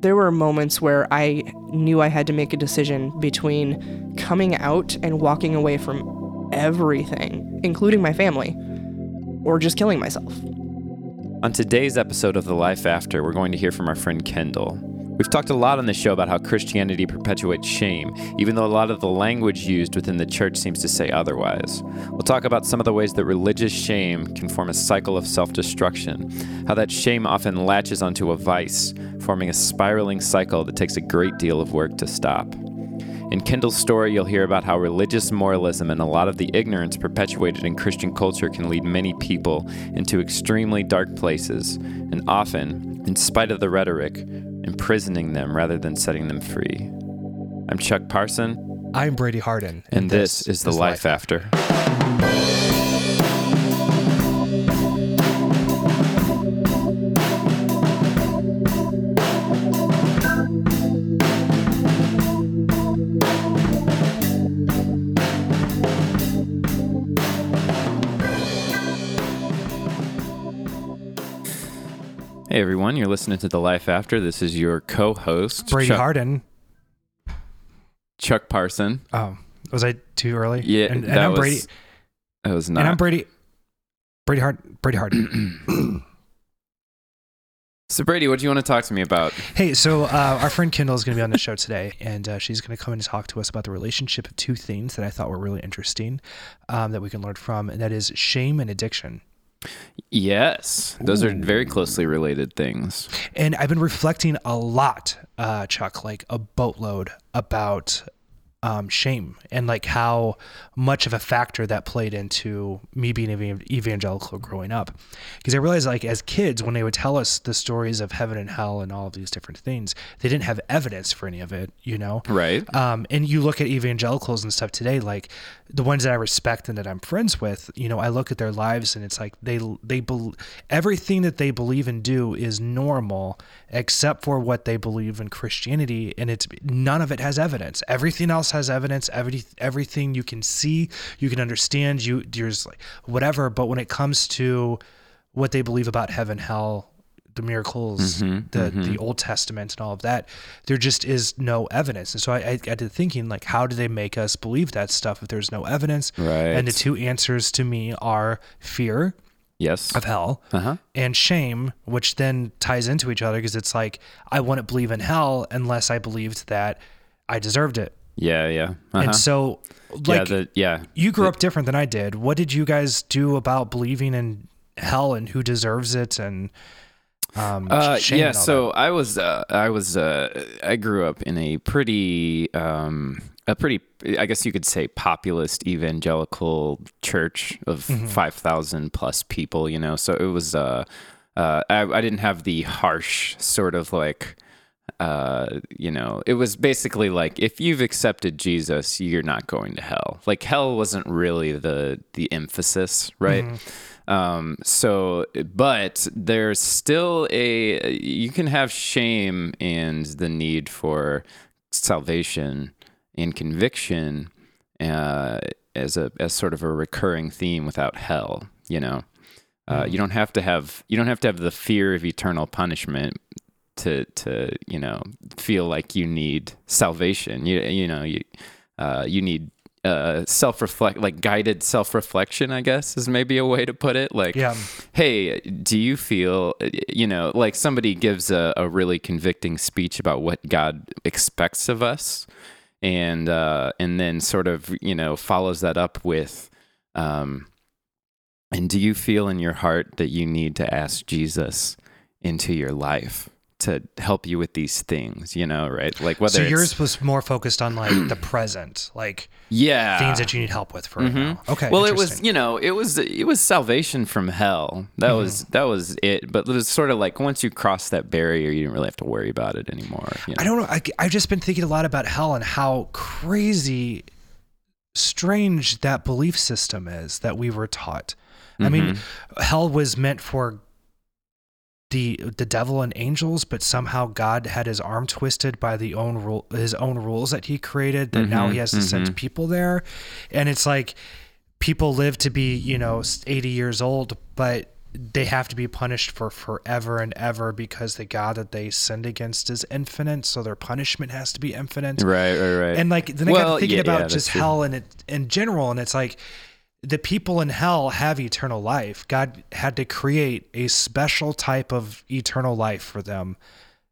there were moments where I knew I had to make a decision between coming out and walking away from everything, including my family, or just killing myself. On today's episode of The Life After, we're going to hear from our friend Kendal. We've talked a lot on the show about how Christianity perpetuates shame, even though a lot of the language used within the church seems to say otherwise. We'll talk about some of the ways that religious shame can form a cycle of self destruction, how that shame often latches onto a vice, forming a spiraling cycle that takes a great deal of work to stop. In Kendal's story, you'll hear about how religious moralism and a lot of the ignorance perpetuated in Christian culture can lead many people into extremely dark places, and often, in spite of the rhetoric, imprisoning them rather than setting them free. I'm Chuck Parson. I'm Brady Harden. And, and this, this, is The Life, Life After. Everyone, you're listening to The Life After. This is your co-host Brady Chuck, Harden. Chuck Parson. Oh, was I too early? Yeah, and, and I'm was, Brady. That was not. And I'm Brady. Brady Hard. Brady Harden. so Brady, what do you want to talk to me about? Hey, so uh, our friend Kendall is going to be on the show today, and uh, she's going to come and talk to us about the relationship of two things that I thought were really interesting um, that we can learn from, and that is shame and addiction. Yes, those Ooh. are very closely related things. And I've been reflecting a lot, uh, Chuck, like a boatload about um, shame and like how much of a factor that played into me being evangelical growing up. Because I realized, like, as kids, when they would tell us the stories of heaven and hell and all of these different things, they didn't have evidence for any of it, you know? Right. Um, and you look at evangelicals and stuff today, like the ones that I respect and that I'm friends with, you know, I look at their lives and it's like they, they, be- everything that they believe and do is normal except for what they believe in Christianity. And it's none of it has evidence. Everything else has evidence. Every, everything you can see, you can understand, you there's like whatever. But when it comes to what they believe about heaven, hell, the miracles, mm-hmm, the mm-hmm. the Old Testament, and all of that, there just is no evidence. And so I, I got to thinking, like, how do they make us believe that stuff if there's no evidence? Right. And the two answers to me are fear. Yes. Of hell uh-huh. and shame, which then ties into each other because it's like I wouldn't believe in hell unless I believed that I deserved it. Yeah, yeah. Uh-huh. And so, like, yeah, the, yeah. you grew the, up different than I did. What did you guys do about believing in hell and who deserves it and um, uh, yeah, so that? I was, uh, I was, uh, I grew up in a pretty, um, a pretty, I guess you could say, populist evangelical church of mm-hmm. five thousand plus people. You know, so it was, uh, uh, I, I didn't have the harsh sort of like uh, you know, it was basically like if you've accepted Jesus, you're not going to hell. Like hell wasn't really the the emphasis, right? Mm-hmm. Um, so, but there's still a you can have shame and the need for salvation and conviction uh, as a as sort of a recurring theme without hell. You know, uh, mm-hmm. you don't have to have you don't have to have the fear of eternal punishment to to you know feel like you need salvation. You you know you uh, you need uh, self reflect like guided self reflection. I guess is maybe a way to put it. Like, yeah. hey, do you feel you know like somebody gives a, a really convicting speech about what God expects of us, and uh, and then sort of you know follows that up with. Um, and do you feel in your heart that you need to ask Jesus into your life? To help you with these things, you know, right? Like whether so yours was more focused on like the present, like yeah, things that you need help with for mm-hmm. right now. Okay. Well, it was you know it was it was salvation from hell. That mm-hmm. was that was it. But it was sort of like once you cross that barrier, you didn't really have to worry about it anymore. You know? I don't know. I, I've just been thinking a lot about hell and how crazy, strange that belief system is that we were taught. I mean, mm-hmm. hell was meant for the the devil and angels, but somehow God had his arm twisted by the own rule, his own rules that he created. That mm-hmm, now he has to mm-hmm. send people there, and it's like people live to be you know eighty years old, but they have to be punished for forever and ever because the God that they sinned against is infinite, so their punishment has to be infinite. Right, right, right. And like then I Well, got thinking yeah, about yeah, just hell and it in general, and it's like the people in hell have eternal life. God had to create a special type of eternal life for them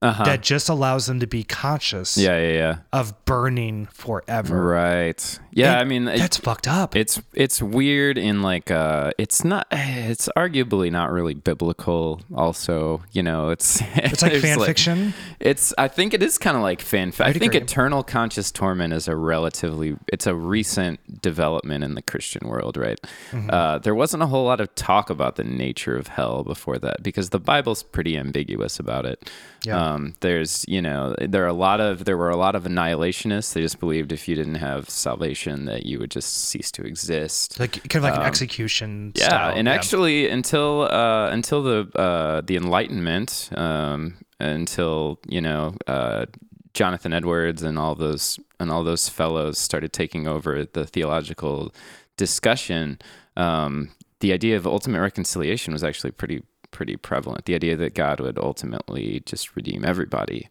uh-huh. that just allows them to be conscious yeah, yeah, yeah. of burning forever. Right. Yeah, And I mean, it- that's fucked up. it's it's weird in like uh it's not it's arguably not really biblical also you know it's It's like fan fiction. it's i think it is kind of like fan fi- i think agree. eternal conscious torment is a relatively it's a recent development in the christian world right Mm-hmm. uh, there wasn't a whole lot of talk about the nature of hell before that because the bible's pretty ambiguous about it Yeah. um, there's you know there are a lot of there were a lot of annihilationists they just believed if you didn't have salvation that you would just cease to exist Like kind of like an execution. Um, yeah style. and actually until uh, until the uh, the enlightenment um, until you know uh, jonathan edwards and all those and all those fellows started taking over the theological discussion um, the idea of ultimate reconciliation was actually pretty pretty prevalent the idea that god would ultimately just redeem everybody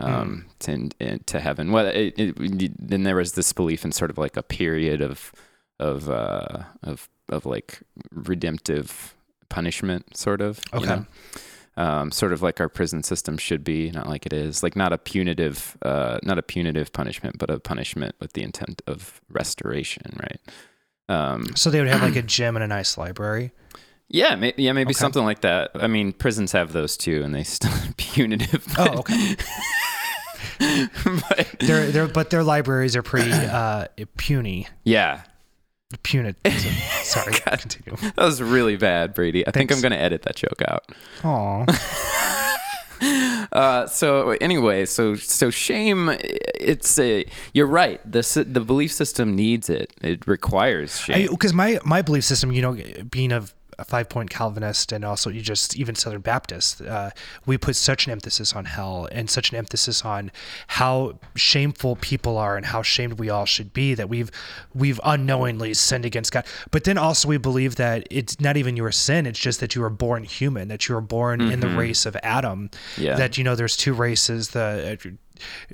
um, to, to heaven. Well, it, it, then there was this belief in sort of like a period of of uh, of of like redemptive punishment, sort of. you Okay. know? Um, sort of like our prison system should be, not like it is. Like not a punitive, uh, not a punitive punishment, but a punishment with the intent of restoration, right? Um, So they would have like a gym and a nice library. Yeah, may, yeah, maybe Okay. something like that. I mean, prisons have those too, and they still punitive. but- Oh, okay. but- Their their but their libraries are pretty uh puny. yeah, Punitive. Sorry. Continue. That was really bad, Brady. I think I'm going to edit that joke out. Aw. Uh, so anyway, so so shame. It's a. You're right. The the belief system needs it. It requires shame. Because my my belief system, you know, being a, a five point Calvinist and also you just even Southern Baptist, uh, we put such an emphasis on hell and such an emphasis on how shameful people are and how shamed we all should be that we've we've unknowingly sinned against God. But then also we believe that it's not even your sin; it's just that you were born human, that you were born in the race of Adam. Yeah. That you know, there's two races. The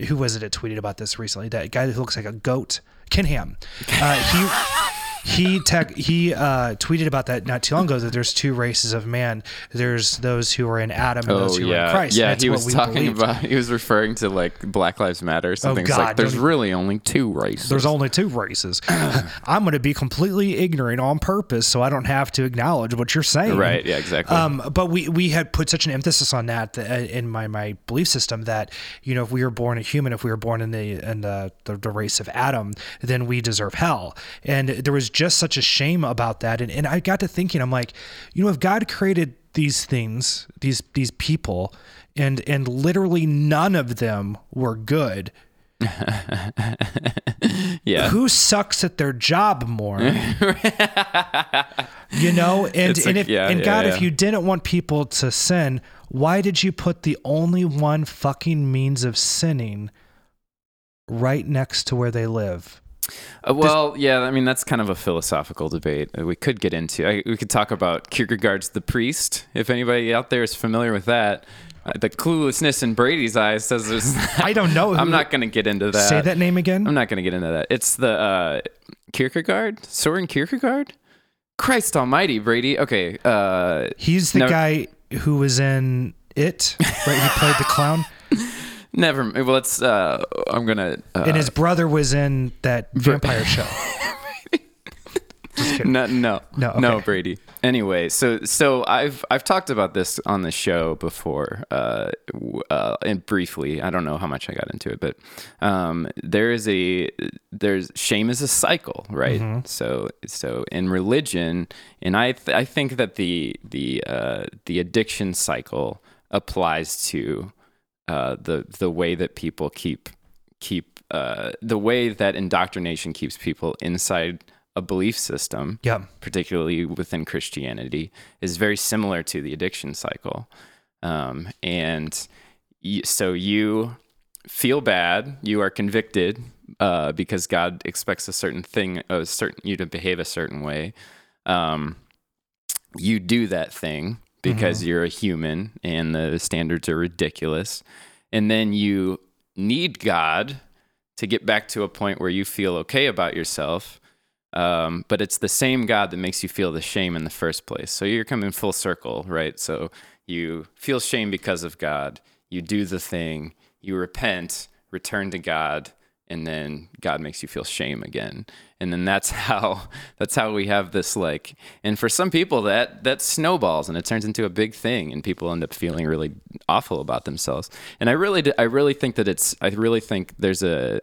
who was it that tweeted about this recently? That guy who looks like a goat, Ken Ham. Uh, he he tech he uh, tweeted about that not too long ago that there's two races of man. There's those who are in Adam and Oh those who are in Christ. yeah. He was talking believed. about. He was referring to like Black Lives Matter or something. It's God, like there's really only two races. There's only two races. I'm going to be completely ignorant on purpose, so I don't have to acknowledge what you're saying. right. Yeah. Exactly. Um, but we we had put such an emphasis on that th- uh, in my my belief system that you know if we were born a human, if we were born in the in the, the, the race of Adam, then we deserve hell. And there was just such a shame about that. And and I got to thinking, I'm like, you know, if God created these things, these these people, and and literally none of them were good. yeah. Who sucks at their job more? you know, and It's and like- if yeah, and yeah, God, yeah. if you didn't want people to sin, why did you put the only one fucking means of sinning right next to where they live? Uh, well, yeah. I mean, that's kind of a philosophical debate we could get into. I, we could talk about Kierkegaard's The Priest. If anybody out there is familiar with that, uh, the cluelessness in Brady's eyes says there's. I don't know. I'm not going to get into that. say that name again. I'm not going to get into that. It's the uh, Kierkegaard, Soren Kierkegaard. Christ Almighty, Brady. Okay. Uh, He's the No. guy who was in it, right? He played the clown, never. Well, it's. Uh, I'm gonna. Uh, and his brother was in that vampire show. no, no, No, no, okay. Brady. Anyway, so so I've I've talked about this on the show before, uh, uh, and briefly. I don't know how much I got into it, but um, there is a there's shame is a cycle, right? Mm-hmm. So so in religion, and I th- I think that the the uh, the addiction cycle applies to uh, the the way that people keep keep uh, the way that indoctrination keeps people inside a belief system Yeah. particularly within Christianity, is very similar to the addiction cycle. Um, and y- so you feel bad, you are convicted uh, because God expects a certain thing, a certain you to behave a certain way. Um, you do that thing because you're a human and the standards are ridiculous. And then you need God to get back to a point where you feel okay about yourself. Um, but it's the same God that makes you feel the shame in the first place. So you're coming full circle, right? So you feel shame because of God, you do the thing, you repent, return to God, and then God makes you feel shame again. And then that's how that's how we have this like and for some people that that snowballs and it turns into a big thing and people end up feeling really awful about themselves. And I really I really think that it's I really think there's a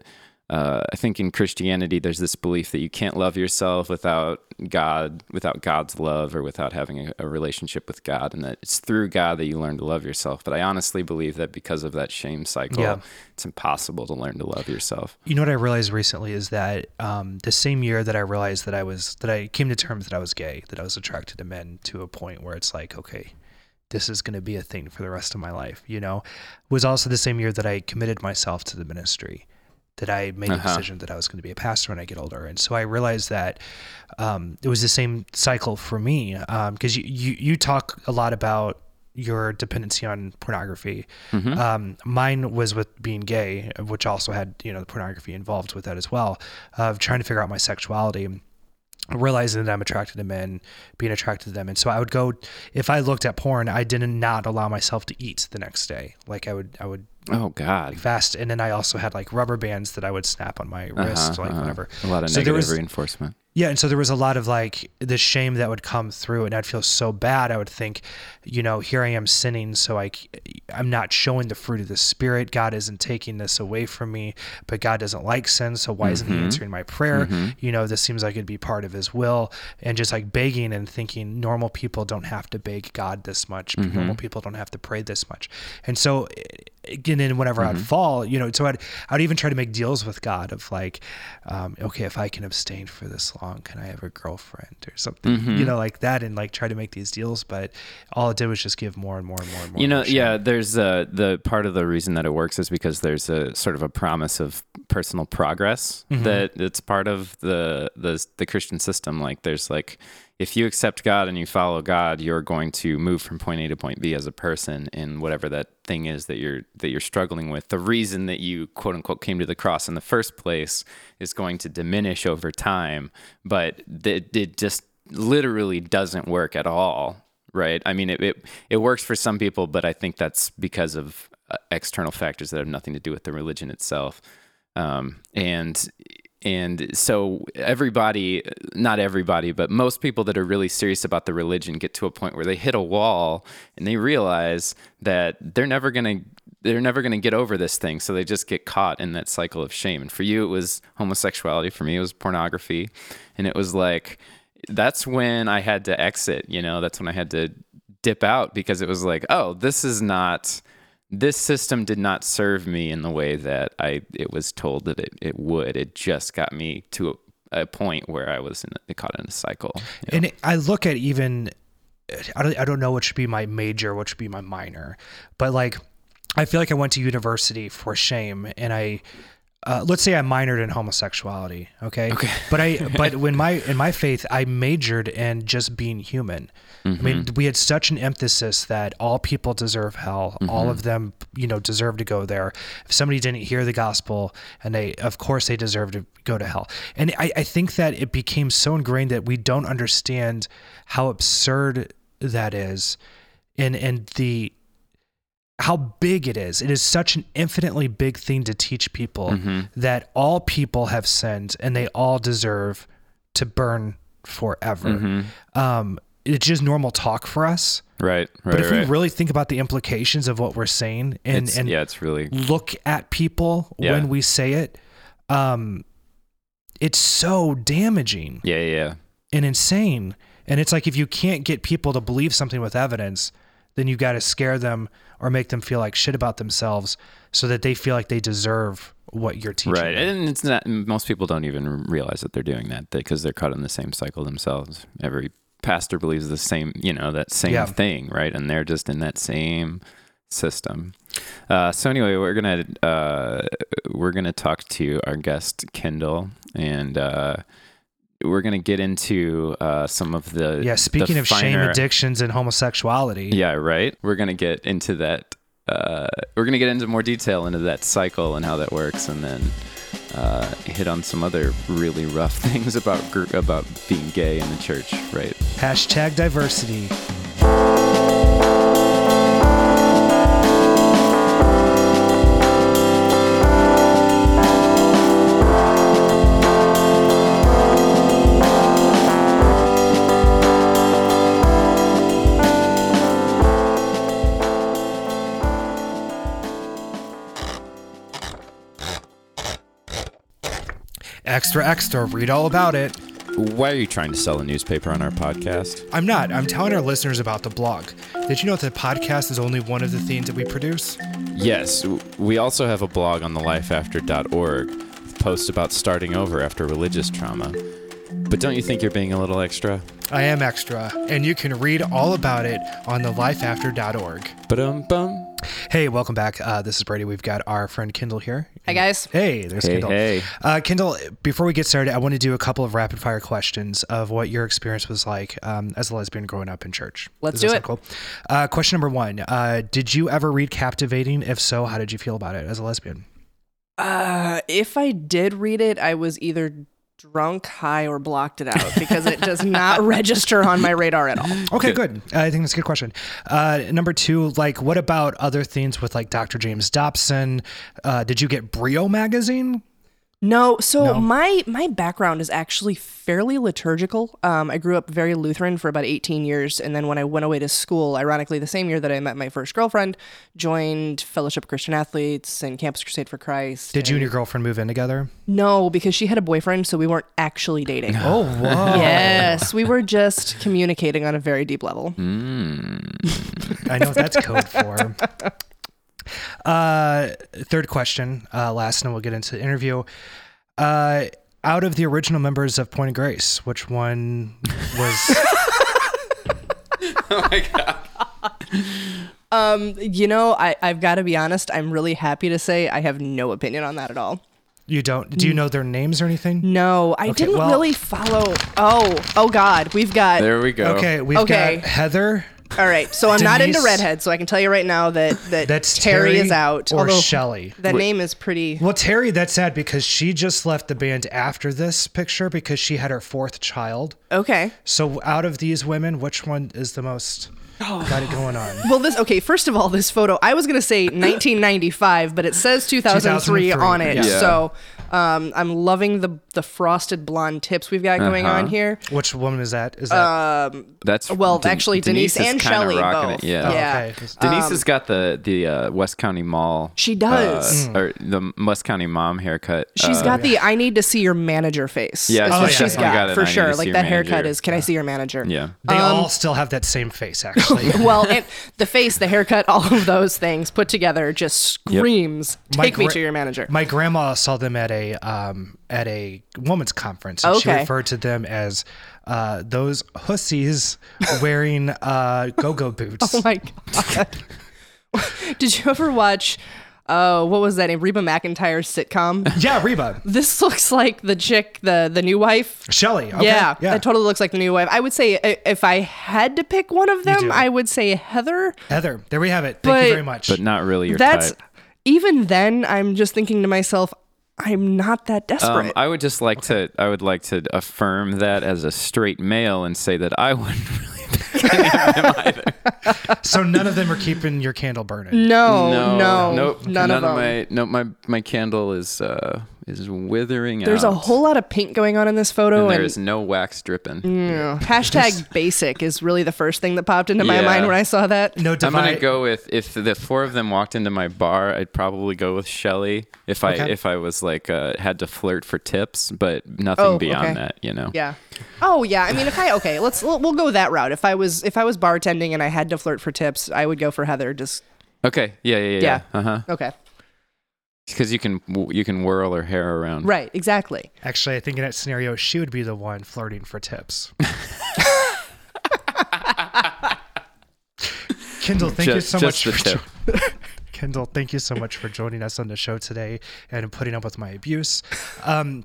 uh, I think in Christianity, there's this belief that you can't love yourself without God, without God's love, or without having a, a, relationship with God, and that it's through God that you learn to love yourself. But I honestly believe that because of that shame cycle, yeah. it's impossible to learn to love yourself. You know what I realized recently is that um, the same year that I realized that I was that I came to terms that I was gay, that I was attracted to men to a point where it's like, okay, this is going to be a thing for the rest of my life. You know, was also the same year that I committed myself to the ministry that I made a uh-huh. decision that I was going to be a pastor when I get older. And so I realized that um, it was the same cycle for me because um, you, you, you talk a lot about your dependency on pornography. Mm-hmm. Um, mine was with being gay, which also had you know the pornography involved with that as well, of trying to figure out my sexuality realizing that I'm attracted to men, being attracted to them. And so I would go if I looked at porn, I didn't not allow myself to eat the next day. Like I would I would Oh God! Fast, and then I also had like rubber bands that I would snap on my uh-huh, wrist, like uh-huh. whatever. A lot of so negative was, reinforcement. Yeah, and so there was a lot of like the shame that would come through, and I'd feel so bad. I would think, you know, here I am sinning, so I, I'm not showing the fruit of the spirit. God isn't taking this away from me, but God doesn't like sin, so why mm-hmm. isn't He mm-hmm. answering my prayer? Mm-hmm. You know, this seems like it'd be part of His will, and just like begging and thinking, normal people don't have to beg God this much. Mm-hmm. Normal people don't have to pray this much, and so and then whenever mm-hmm. I'd fall, you know, so I'd I'd even try to make deals with God of like, um, okay, if I can abstain for this long, can I have a girlfriend or something, mm-hmm. you know, like that, and like try to make these deals. But all it did was just give more and more and more and more. You know, yeah. There's uh, the part of the reason that it works is because there's a sort of a promise of personal progress mm-hmm. that it's part of the the the Christian system. Like there's like if you accept God and you follow God, you're going to move from point A to point B as a person in whatever that thing is that you're that you're struggling with. The reason that you quote unquote came to the cross in the first place is going to diminish over time, but it, it just literally doesn't work at all, right? I mean, it, it it works for some people, but I think that's because of uh, external factors that have nothing to do with the religion itself. Um, and and so everybody not everybody but most people that are really serious about the religion get to a point where they hit a wall and they realize that they're never going to they're never going to get over this thing. So they just get caught in that cycle of shame. And for you it was homosexuality. For me it was pornography. And it was like that's when i had to exit you know? That's when i had to dip out because it was like oh this is not this system did not serve me in the way that I it was told that it, it would. It just got me to a, a point where I was in a, caught in a cycle. You know? And I look at even I don't I don't know what should be my major, what should be my minor, but like I feel like I went to university for shame and I uh, let's say I minored in homosexuality, okay? Okay. but I but when my in my faith I majored in just being human. Mm-hmm. I mean, mm-hmm. we had such an emphasis that all people deserve hell. Mm-hmm. All of them, you know, deserve to go there. If somebody didn't hear the gospel, and they, of course, they deserve to go to hell. And I, I think that it became so ingrained that we don't understand how absurd that is, and and the how big it is. It is such an infinitely big thing to teach people mm-hmm. that all people have sinned and they all deserve to burn forever. Mm-hmm. Um, it's just normal talk for us. Right. right but if right. we really think about the implications of what we're saying and, it's, and yeah, it's really look at people yeah. when we say it, um, it's so damaging. Yeah, yeah. And insane. And it's like if you can't get people to believe something with evidence, then you've got to scare them or make them feel like shit about themselves so that they feel like they deserve what you're teaching. Right. Them. And it's not, most people don't even realize that they're doing that because they're caught in the same cycle themselves. Every pastor believes the same, you know, that same yeah. thing, right? And they're just in that same system. Uh, so anyway, we're gonna uh, we're gonna talk to our guest Kendal, and uh, we're gonna get into uh, some of the Yeah, the speaking of shame, addictions, and homosexuality. Yeah, right. We're gonna get into that. Uh, we're gonna get into more detail into that cycle and how that works, and then uh, hit on some other really rough things about about being gay in the church. Right. Hashtag diversity. Extra, extra. Read all about it. Why are you trying to sell a newspaper on our podcast? I'm not. I'm telling our listeners about the blog. Did you know that the podcast is only one of the themes that we produce? Yes, we also have a blog on thelifeafter.org with posts about starting over after religious trauma. But don't you think you're being a little extra? I am extra, and you can read all about it on thelifeafter.org. Ba-dum bum. Hey, welcome back. Uh, this is Brady. We've got our friend Kendal here. Hi guys. Hey, there's Hey, Kendal. hey. Uh, Kendal, before we get started, I want to do a couple of rapid fire questions of what your experience was like um, as a lesbian growing up in church. Let's Does do sound Cool? Uh, question number one uh, Did you ever read Captivating? If so, how did you feel about it as a lesbian? Uh, if I did read it, I was either drunk, high, or blocked it out because it does not register on my radar at all. Okay, good. Uh, I think that's a good question. Uh, number two, like, what about other themes with like Dr. James Dobson? Uh, did you get Brio magazine? No, so No? my my background is actually fairly liturgical. Um, I grew up very Lutheran for about 18 years, and then when I went away to school, ironically, the same year that I met my first girlfriend, joined Fellowship of Christian Athletes and Campus Crusade for Christ. Did you and and- your girlfriend move in together? No, because she had a boyfriend, so we weren't actually dating. Oh, whoa. Yes, we were just communicating on a very deep level. Mm. I know what that's code for. Uh, third question, uh, last, and we'll get into the interview. Uh, out of the original members of Point of Grace, which one was? oh my god. Um, you know, I, I've got to be honest. I'm really happy to say I have no opinion on that at all. you don't? Do you know their names or anything? No, I Okay, didn't well- really follow. Oh, oh God, we've got. There we go. Okay, we've Okay. got Heather. All right, so I'm not into Denise- redheads, so I can tell you right now that that That's Terry, Terry is out. or although Shelley. That name is pretty. Well, Terry, that's sad because she just left the band after this picture because she had her fourth child. Okay. So, out of these women, which one is the most oh. got it going on? Well, this okay. First of all, this photo. I was gonna say 1995, but it says 2003, 2003, on it. yeah. So um, I'm loving the the frosted blonde tips we've got going Uh-huh. on here. Which woman is that? Is that That's Well, Den- actually, Denise, is and kinda Shelley rocking both. It. Yeah. Oh, yeah. okay. Denise has got the the uh, West County Mall. She does. uh, or the West County Mom haircut. She's uh, got the I need to see your manager face. Yeah, That's Oh, what yeah, she's yeah. got, got it, for need to sure. see Like your that haircut manager. is. Can I see your manager? Yeah. They Um, all still have that same face, actually. well, and the face, the haircut, all of those things put together just Yep. screams. My Take me gra- to your manager. My grandma saw them at a um, at a woman's conference, and she referred to them as uh, those hussies wearing uh, go-go boots. Oh my god! Did you ever watch? Uh, what was that name? Reba McEntire's sitcom. yeah, Reba, this looks like the chick, the the new wife. Shelley. Okay. yeah, yeah. it totally looks like the new wife. I would say if I had to pick one of them, I would say Heather. Heather, there we have it. Thank you very much. but not really your That's type. even then. I'm just thinking to myself, I'm not that desperate. Um, I would just like to. I would like to affirm that as a straight male and say that I wouldn't really pick any of them either. so none of them are keeping your candle burning. no, no, nope. none, of them. my no. My my candle is uh is withering There's out. a whole lot of paint going on in this photo, and and, there is no wax dripping. Yeah. hashtag basic is really the first thing that popped into my Yeah. mind when I saw that. No doubt. I'm gonna go with if the four of them walked into my bar, I'd probably go with Shelley. If I Okay. if I was like uh, had to flirt for tips, but nothing Oh, beyond okay. that, you know. Yeah. Oh yeah. I mean, if I okay, let's we'll we'll go that route. If I was if I was bartending and I had to flirt for tips, I would go for Heather. Just Okay. Yeah. Yeah. Yeah. Yeah. Uh huh. okay. Because you can you can whirl her hair around. Right. Exactly. Actually, I think in that scenario, she would be the one flirting for tips. Kendal, thank you so much for tip. jo- Kendal, thank you so much for joining us on the show today and putting up with my abuse. Um,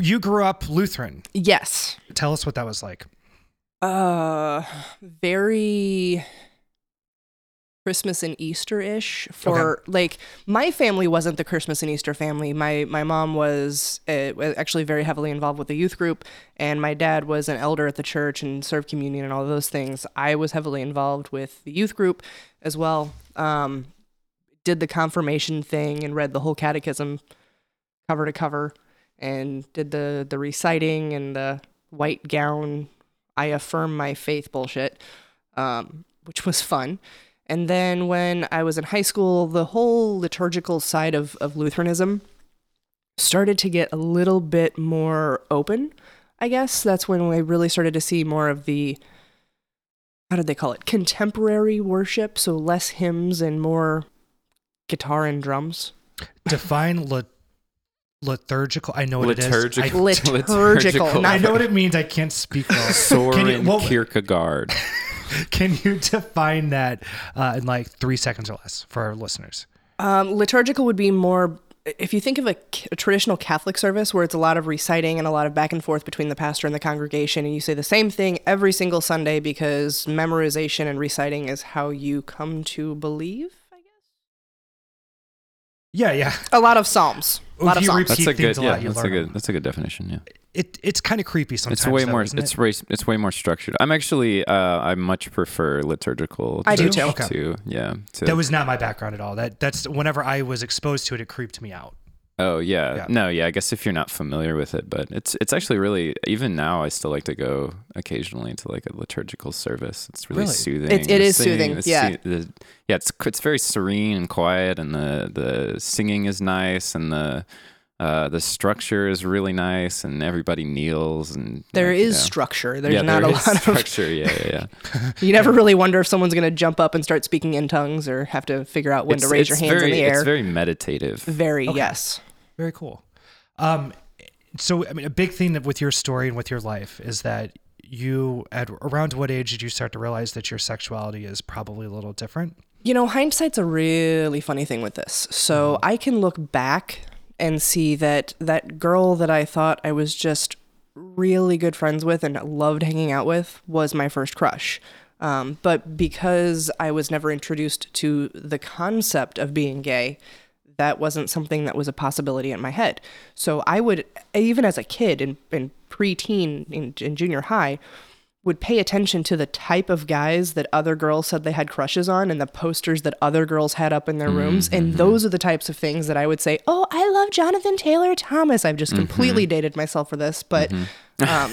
You grew up Lutheran. Yes. Tell us what that was like. Uh, very Christmas and Easter ish for like my family wasn't the Christmas and Easter family. My my mom was uh, actually very heavily involved with the youth group, and my dad was an elder at the church and served communion and all those things. I was heavily involved with the youth group as well. Um, did the confirmation thing and read the whole catechism cover to cover, and did the the reciting and the white gown. I affirm my faith bullshit, um, which was fun. And then when I was in high school, the whole liturgical side of, of Lutheranism started to get a little bit more open, I guess. That's when we really started to see more of the, how did they call it? Contemporary worship. So less hymns and more guitar and drums. Define lit- liturgical. I know what liturgical. it is. I, liturgical. I, I know what it means. I can't speak well. Soren you, well, Kierkegaard. Can you define that uh, in like three seconds or less for our listeners? Um, liturgical would be more. If you think of a, a, traditional Catholic service where it's a lot of reciting and a lot of back and forth between the pastor and the congregation, and you say the same thing every single Sunday because memorization and reciting is how you come to believe. Yeah, yeah. A lot of psalms. A lot of psalms. That's a good. A yeah, that's a good. That's a good definition. Yeah. It it's kind of creepy sometimes. It's way though, more. It's it? way. It's way more structured. I'm actually. Uh, I much prefer liturgical. I do too. Okay. To, yeah. To, that was not my background at all. That that's whenever I was exposed to it, it creeped me out. Oh yeah. yeah. No, yeah. I guess if you're not familiar with it, but it's it's actually really even now I still like to go occasionally to like a liturgical service. It's really, really? soothing. It, it is soothing. Yeah. the, yeah. It's it's very serene and quiet, and the the singing is nice, and the uh, the structure is really nice, and everybody kneels. And there like, is yeah. structure. There's yeah, not there a lot structure. of structure. Yeah, yeah, yeah. you never really wonder if someone's going to jump up and start speaking in tongues, or have to figure out when it's, to raise your hands very, in the air. It's very meditative. Very okay. yes. Very cool. Um, so I mean, a big thing that with your story and with your life is that you at around what age did you start to realize that your sexuality is probably a little different? You know, hindsight's a really funny thing with this. So mm-hmm. I can look back and see that that girl that I thought I was just really good friends with and loved hanging out with was my first crush. Um, but because I was never introduced to the concept of being gay, that wasn't something that was a possibility in my head. So I would, even as a kid in, in preteen, in, in junior high, would pay attention to the type of guys that other girls said they had crushes on and the posters that other girls had up in their rooms. Mm-hmm. And those are the types of things that I would say, Oh, I love Jonathan Taylor Thomas. I've just mm-hmm. completely dated myself for this, but. Mm-hmm. Um,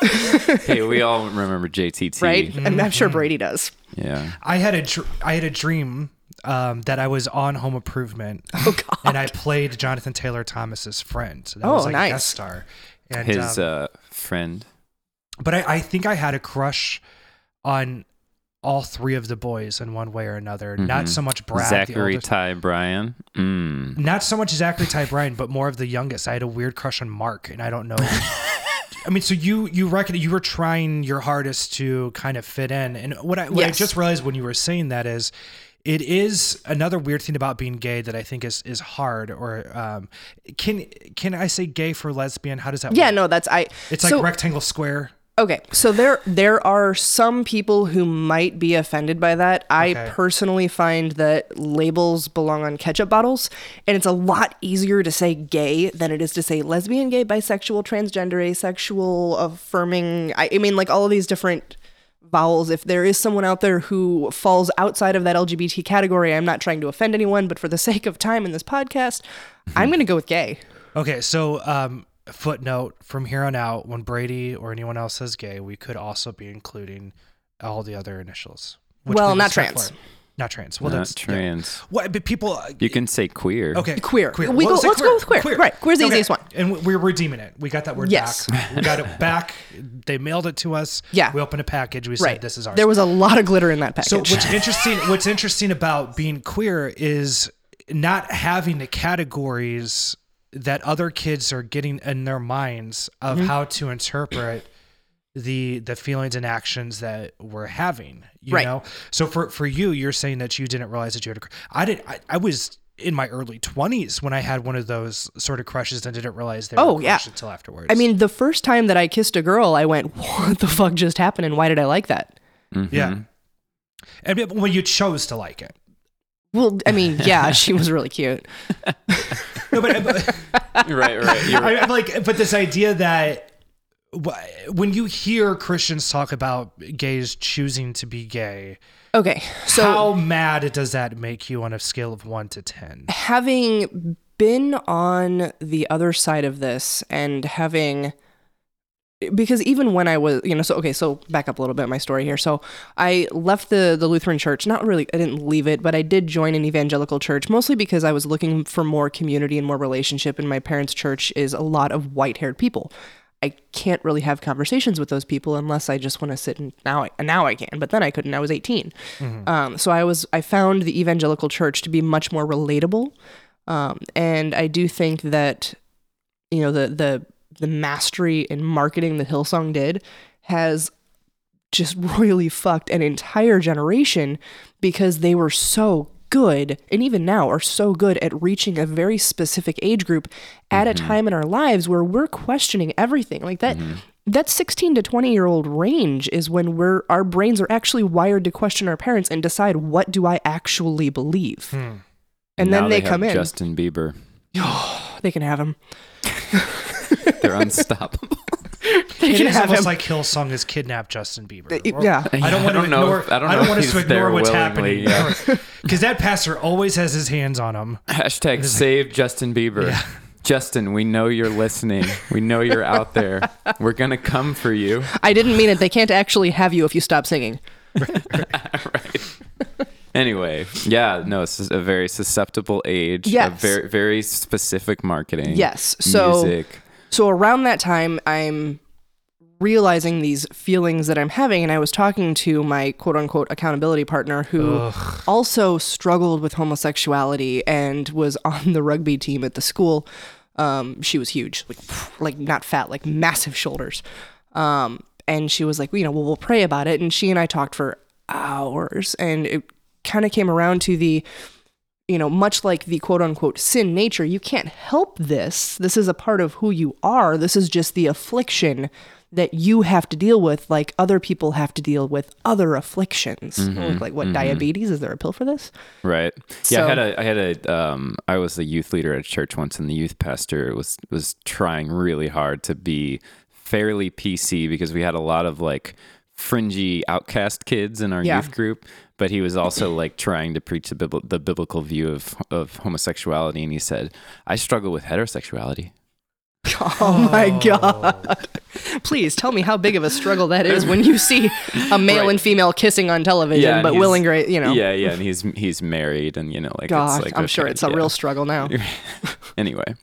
hey, we all remember JTT, right? And I'm sure Brady does. Yeah, I had a dr- I had a dream um, that I was on Home Improvement, oh, God. and I played Jonathan Taylor Thomas's friend. So that oh, was like nice. a guest star. And, His um, uh, friend. But I, I, think I had a crush on all three of the boys in one way or another. Mm-hmm. Not so much Brad, Zachary Ty Bryan. Mm. Not so much Zachary Ty Bryan, but more of the youngest. I had a weird crush on Mark, and I don't know. I mean, so you you reckon you were trying your hardest to kind of fit in, and what I what yes. I just realized when you were saying that is it is another weird thing about being gay that I think is is hard. Or um, can can I say gay for lesbian? How does that? Yeah, work? no, that's I. It's so, like rectangle square. Okay, so there there are some people who might be offended by that. I okay. personally find that labels belong on ketchup bottles, and it's a lot easier to say gay than it is to say lesbian, gay, bisexual, transgender, asexual, affirming. I, I mean, like all of these different vowels. If there is someone out there who falls outside of that LGBT category, I'm not trying to offend anyone, but for the sake of time in this podcast, I'm going to go with gay. Okay, so um, footnote from here on out, when Brady or anyone else says gay, we could also be including all the other initials. Well, not trans. Not trans. Well, not that's trans. Yeah. What? But people. Uh, you can say queer. Okay. Queer. Queer. We well, go, let's queer. go with queer. queer. Right. Queer's the okay. easiest one. And we're redeeming it. We got that word yes. back. We got it back. They mailed it to us. Yeah. We opened a package. We right. said this is ours. There was a lot of glitter in that package. So what's interesting? What's interesting about being queer is not having the categories that other kids are getting in their minds of mm-hmm. how to interpret the the feelings and actions that we're having you right. know so for for you you're saying that you didn't realize that you had a i did I, I was in my early 20s when I had one of those sort of crushes and didn't realize they were Oh, a yeah. until afterwards. I mean, the first time that I kissed a girl, I went, "What the fuck just happened? And why did I like that?" yeah. And it- well, you chose to like it. Well, I mean, yeah, she was really cute. No, but, but right, right. You're I, I'm like, but this idea that when you hear Christians talk about gays choosing to be gay, Okay, so how mad does that make you on a scale of one to ten? having been on the other side of this and having because even when I was, you know, so okay, so back up a little bit my story here. So I left the the Lutheran church, not really I didn't leave it, but I did join an evangelical church mostly because I was looking for more community and more relationship and my parents' church is a lot of white-haired people. I can't really have conversations with those people unless I just want to sit and now I now I can, but then I couldn't. I was 18. Um, so I was I found the evangelical church to be much more relatable. Um, and I do think that you know the the the mastery in marketing that Hillsong did has just royally fucked an entire generation because they were so good and even now are so good at reaching a very specific age group at a mm-hmm. time in our lives where we're questioning everything. Like that mm-hmm. that 16 to 20 year old range is when we're our brains are actually wired to question our parents and decide what do i actually believe. Hmm. And Now then they, have come in. Justin Bieber. they can have him They're unstoppable. they It can is have almost him like Hillsong has kidnapped Justin Bieber. Or- yeah. I don't want to know ignore. if- I don't I don't want us to he's there ignore what's willingly, happening because that pastor always has his hands on him. Hashtag save Justin Bieber. Justin, we know you're listening. We know you're out there. We're gonna come for you. i didn't mean it they can't actually have you if you stop singing right. Anyway, yeah, no, it's a very susceptible age. a Yes. very very specific marketing. Yes, so- music. So around that time, I'm realizing these feelings that I'm having, and I was talking to my quote unquote accountability partner who also struggled with homosexuality and was on the rugby team at the school. Um, she was huge, like like not fat, like massive shoulders. Um, and she was like, you know, well, we'll pray about it. And she and I talked for hours, and it kind of came around to the you know, much like the quote unquote sin nature, you can't help this. This is a part of who you are. This is just the affliction that you have to deal with, like other people have to deal with other afflictions. Like, like what, diabetes? Is there a pill for this? Right. Yeah, I had a I had a um I was a youth leader at a church once and the youth pastor was was trying really hard to be fairly PC because we had a lot of like fringy outcast kids in our Yeah. youth group, but he was also like trying to preach the, bibl- the biblical view of of homosexuality and he said, "I struggle with heterosexuality." Oh, my oh. God. Please tell me how big of a struggle that is when you see a male Right. and female kissing on television, and but he's- Will and Grace, you know. Yeah, yeah, and he's he's married and you know like God, it's like I'm sure okay, it's a yeah. real struggle now. anyway.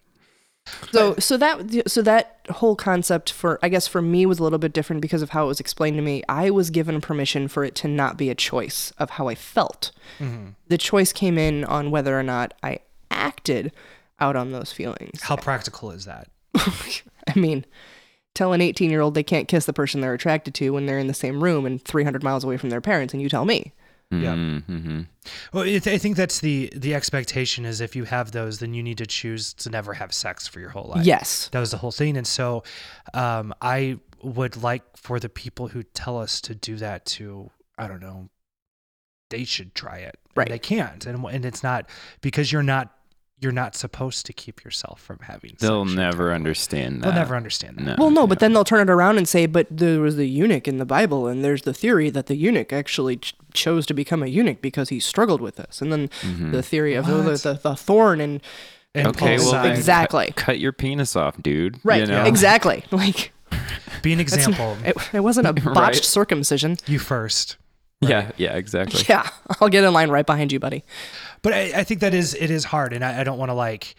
So so that so that whole concept for I guess for me was a little bit different because of how it was explained to me. I was given permission for it to not be a choice of how I felt. Mm-hmm. The choice came in on whether or not I acted out on those feelings. How practical is that? I mean, tell an 18 year old they can't kiss the person they're attracted to when they're in the same room and 300 miles away from their parents, and you tell me. Yeah. Mm-hmm. Well, I think that's the the expectation is if you have those, then you need to choose to never have sex for your whole life. Yes. that was the whole thing. And so, um, I would like for the people who tell us to do that to, I don't know, they should try it. And Right. they can't, and and it's not because you're not you're not supposed to keep yourself from having. Sex. They'll never understand that. They'll never understand that. No. Well, no, but then they'll turn it around and say, but there was the eunuch in the Bible, and there's the theory that the eunuch actually ch- chose to become a eunuch because he struggled with this. And then mm-hmm. the theory of oh, the, the, the thorn and. And Okay, well, then sides. Exactly. Cut, cut your penis off, dude. Right, You know? exactly. Like, be an example. it, it wasn't a botched Right. circumcision. you first. Yeah, yeah, exactly. Yeah, I'll get in line right behind you, buddy. But I, I think that is it is hard and i, I don't want to like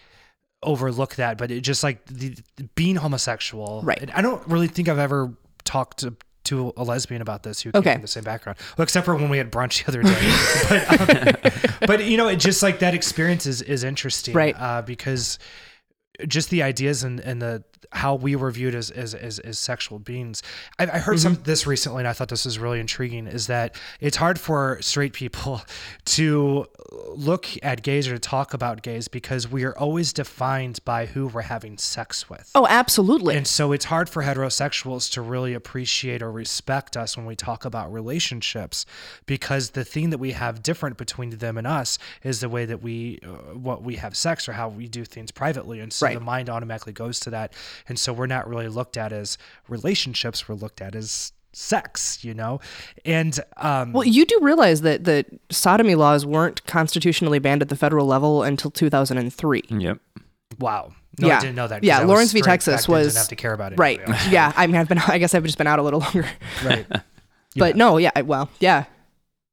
overlook that but it just like the, being homosexual Right. i don't really think i've ever talked to, to a lesbian about this who came Okay. from the same background well except for when we had brunch the other day but, um, but you know it just like that experience is, is interesting Right. uh, because just the ideas and, and the how we were viewed as as, as, as sexual beings. I, I heard some this recently, and I thought this was really intriguing. Is that it's hard for straight people to look at gays or to talk about gays because we are always defined by who we're having sex with. Oh, absolutely. And so it's hard for heterosexuals to really appreciate or respect us when we talk about relationships because the thing that we have different between them and us is the way that we uh, what we have sex or how we do things privately and so Right. the mind automatically goes to that and so we're not really looked at as relationships we're looked at as sex, you know? And um Well, you do realize that that sodomy laws weren't constitutionally banned at the federal level until 2003. Yep. wow. No, Yeah. I didn't know that. Yeah, Lawrence v. Texas was- didn't have to care about it. Right. yeah. I mean, I've been. I guess I've just been out a little longer. right. But no. Yeah. Well. Yeah.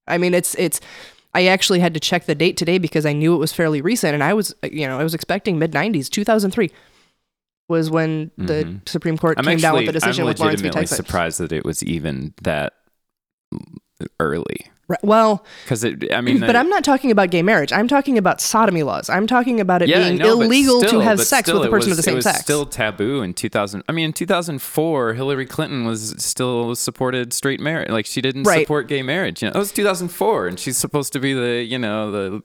I mean, it's it's. I actually had to check the date today because I knew it was fairly recent, and I was, you know, I was expecting mid '90s, 2003 was when the Mhm. Supreme Court I'm came down with the decision I'm with Lawrence v. surprised that it was even that early. Right, Well, Because it, I mean, but I- I'm not talking about gay marriage. I'm talking about sodomy laws. I'm talking about it yeah, being no, but illegal still- to have sex with a person was, of the same it was sex. Still taboo in 2000. I mean, in 2004, Hillary Clinton was still supported straight marriage. Like she didn't Right. support gay marriage. You know, it was 2004, and she's supposed to be the you know the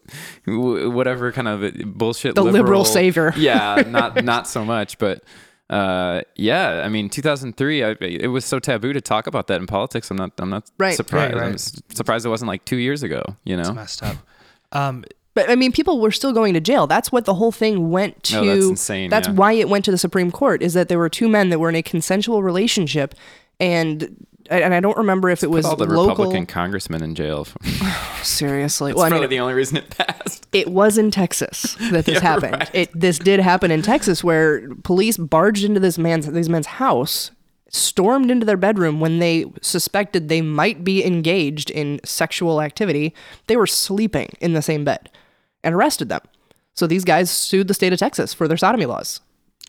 whatever kind of bullshit The liberal savior. yeah, not not so much, but. Uh, yeah, I mean, 2003. I, it was so taboo to talk about that in politics. I'm not. I'm not Right. surprised. Right, right. I'm surprised it wasn't like two years ago. You know. messed up. Um, But I mean, people were still going to jail. That's what the whole thing went to. That's insane, That's yeah. why it went to the Supreme Court. Is that there were two men that were in a consensual relationship, and and I don't remember if it was All the local. Republican congressmen in jail. Seriously, That's well, I mean, the only reason it passed. it was in Texas that this Yeah, happened. right. It this did happen in Texas, where police barged into this man's these men's house, stormed into their bedroom when they suspected they might be engaged in sexual activity. They were sleeping in the same bed, and arrested them. So these guys sued the state of Texas for their sodomy laws,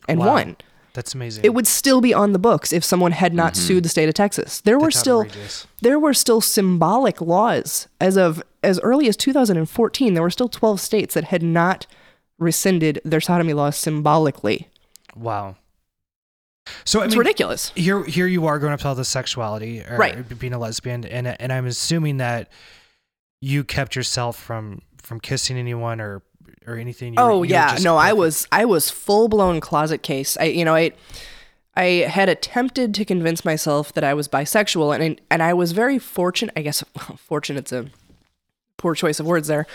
and Wow. won. That's amazing. It would still be on the books if someone had not mm-hmm. sued the state of Texas. There were still outrageous. there were still symbolic laws as of as early as 2014. There were still 12 states that had not rescinded their sodomy laws symbolically. Wow. So I It's mean, ridiculous. here here you are growing up with all this sexuality, or Right. Being a lesbian, and and I'm assuming that you kept yourself from from kissing anyone or or anything. You Oh were yeah, no, I was I was full blown closet case. I you know I I had attempted to convince myself that I was bisexual, and and I was very fortunate. I guess fortunate's a poor choice of words there.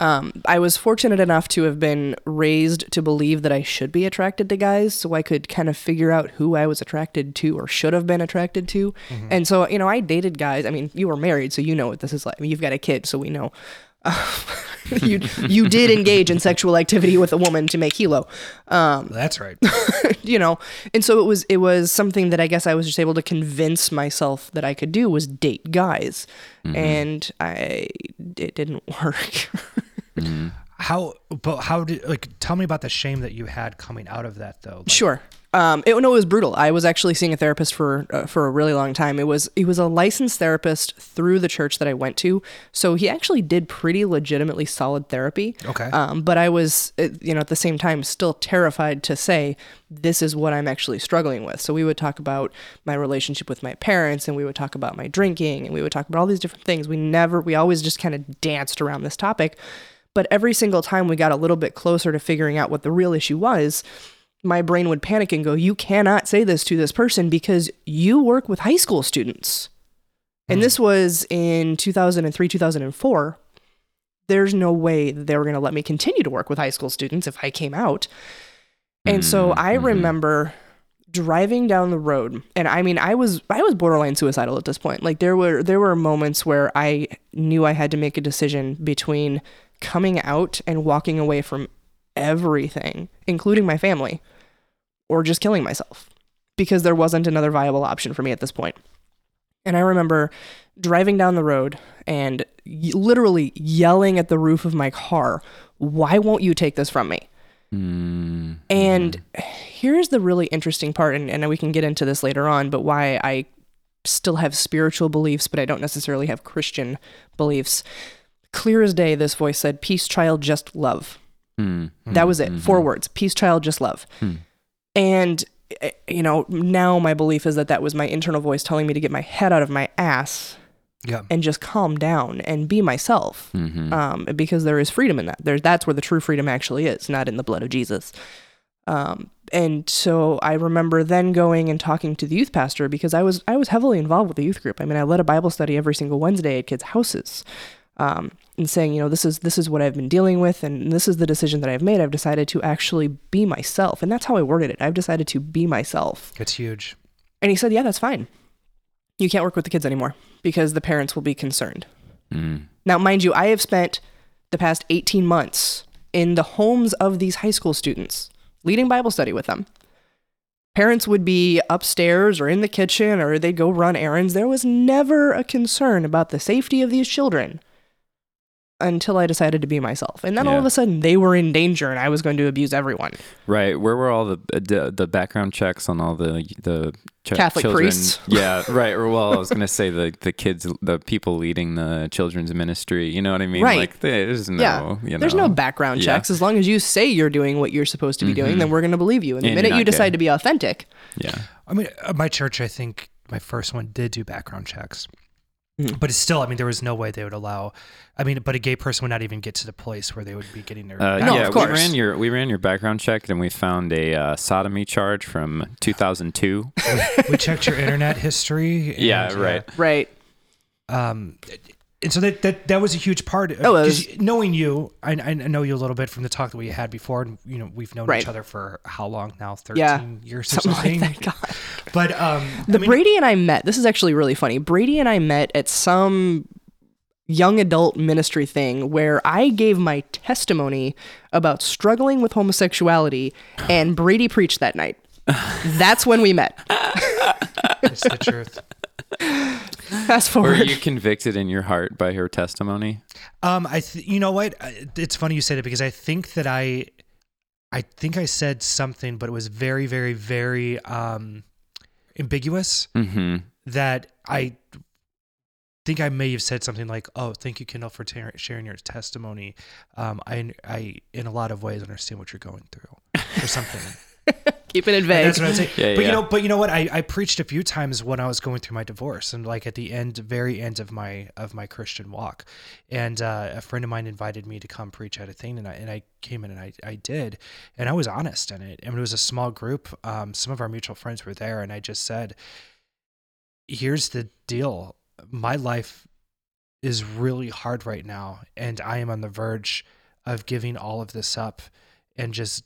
Um, I was fortunate enough to have been raised to believe that I should be attracted to guys, so I could kind of figure out who I was attracted to or should have been attracted to. And so, you know, I dated guys. I mean, you were married, so you know what this is like. I mean, you've got a kid, so we know. you you did engage in sexual activity with a woman to make helo um, That's right. you know and so it was it was something that i guess i was just able to convince myself that i could do was date guys mm-hmm. and i it didn't work mm-hmm. how? But how did like? Tell me about the shame that you had coming out of that, though. Like, sure um it, no it was brutal i was actually seeing a therapist for uh, for a really long time it was he was a licensed therapist through the church that i went to so he actually did pretty legitimately solid therapy Okay. Um, but I was, uh, you know, at the same time, still terrified to say, this is what I'm actually struggling with. So we would talk about my relationship with my parents and we would talk about my drinking and we would talk about all these different things. We never, we always just kind of danced around this topic. But every single time we got a little bit closer to figuring out what the real issue was, my brain would panic and go, You cannot say this to this person because you work with high school students. And this was in 2003, 2004 there's no way that they were going to let me continue to work with high school students if I came out. And so I Mhm. remember driving down the road and I mean I was I was borderline suicidal at this point. Like there were there were moments where I knew I had to make a decision between coming out and walking away from everything, including my family, or just killing myself because there wasn't another viable option for me at this point. And I remember driving down the road and y- literally yelling at the roof of my car, Why won't you take this from me? Mm, And here's the really interesting part, and, and we can get into this later on, but why I still have spiritual beliefs, but I don't necessarily have Christian beliefs. Clear as day, this voice said, Peace, child, just love. Mm, That was it. Four words. Peace, child, just love. Hmm. And, eh, you know, now my belief is that that was my internal voice telling me to get my head out of my ass Yeah. and just calm down and be myself. Mhm. Um, because there is freedom in that. There, that's where the true freedom actually is, not in the blood of Jesus. Um, and so I remember then going and talking to the youth pastor because I was I was heavily involved with the youth group. I mean, I led a Bible study every single Wednesday at kids' houses, um, and saying, you know, this is this is what I've been dealing with, and this is the decision that I've made. I've decided to actually be myself, and that's how I worded it. I've decided to be myself. It's huge. And he said, yeah, that's fine. You can't work with the kids anymore because the parents will be concerned. Mm. Now, mind you, I have spent the past 18 months in the homes of these high school students, leading Bible study with them. Parents would be upstairs or in the kitchen or they'd go run errands. There was never a concern about the safety of these children until I decided to be myself. And then all of a sudden they were in danger and I was going to abuse everyone. Right. Where were all the the, the background checks on all the the ch- Catholic children? priests. Yeah. Right. Or well, I was gonna say the the kids, the people leading the children's ministry. You know what I mean? Right. Like there's no. Yeah. You know, There's no background Yeah. checks. As long as you say you're doing what you're supposed to be doing, Mhm. then we're going to believe you. And the And minute you decide gay. to be authentic, Yeah. I mean, uh, my church, I think my first one did do background checks. Mhm. But it's still, I mean, there was no way they would allow. I mean, but a gay person would not even get to the place where they would be getting their. Uh, No, yeah, of course. we ran your we ran your background check and we found a uh, sodomy charge from 2002. we checked your internet history. and, yeah, uh, right. right? um, and so that, that that was a huge part. Of, It was. 'cause knowing you, I, I know you a little bit from the talk that we had before, and you know we've known Right. each other for how long now? Thirteen Yeah. years or Something something. like that. God. But um, The I mean, Brady and I met. This is actually really funny. Brady and I met at some young adult ministry thing where I gave my testimony about struggling with homosexuality, and Brady preached that night. That's when we met. it's the truth. Fast forward. Were you convicted in your heart by her testimony? Um, I th- you know what? It's funny you said it because I think that I, I think I said something, but it was very, very, very um, ambiguous. Mm-hmm. That I think I may have said something like, "Oh, thank you, Kendal, for tar- sharing your testimony. Um, I, I, in a lot of ways, understand what you're going through, or something." Keeping it And vague. That's what I'm saying. Yeah, but you know, but you know what? I, I preached a few times when I was going through my divorce, and like at the end, very end of my of my Christian walk, and uh, a friend of mine invited me to come preach at a thing, and I and I came in and I I did, and I was honest in it. I mean, it was a small group. Um, some of our mutual friends were there, and I just said, "Here's the deal. My life is really hard right now, and I am on the verge of giving all of this up, and just."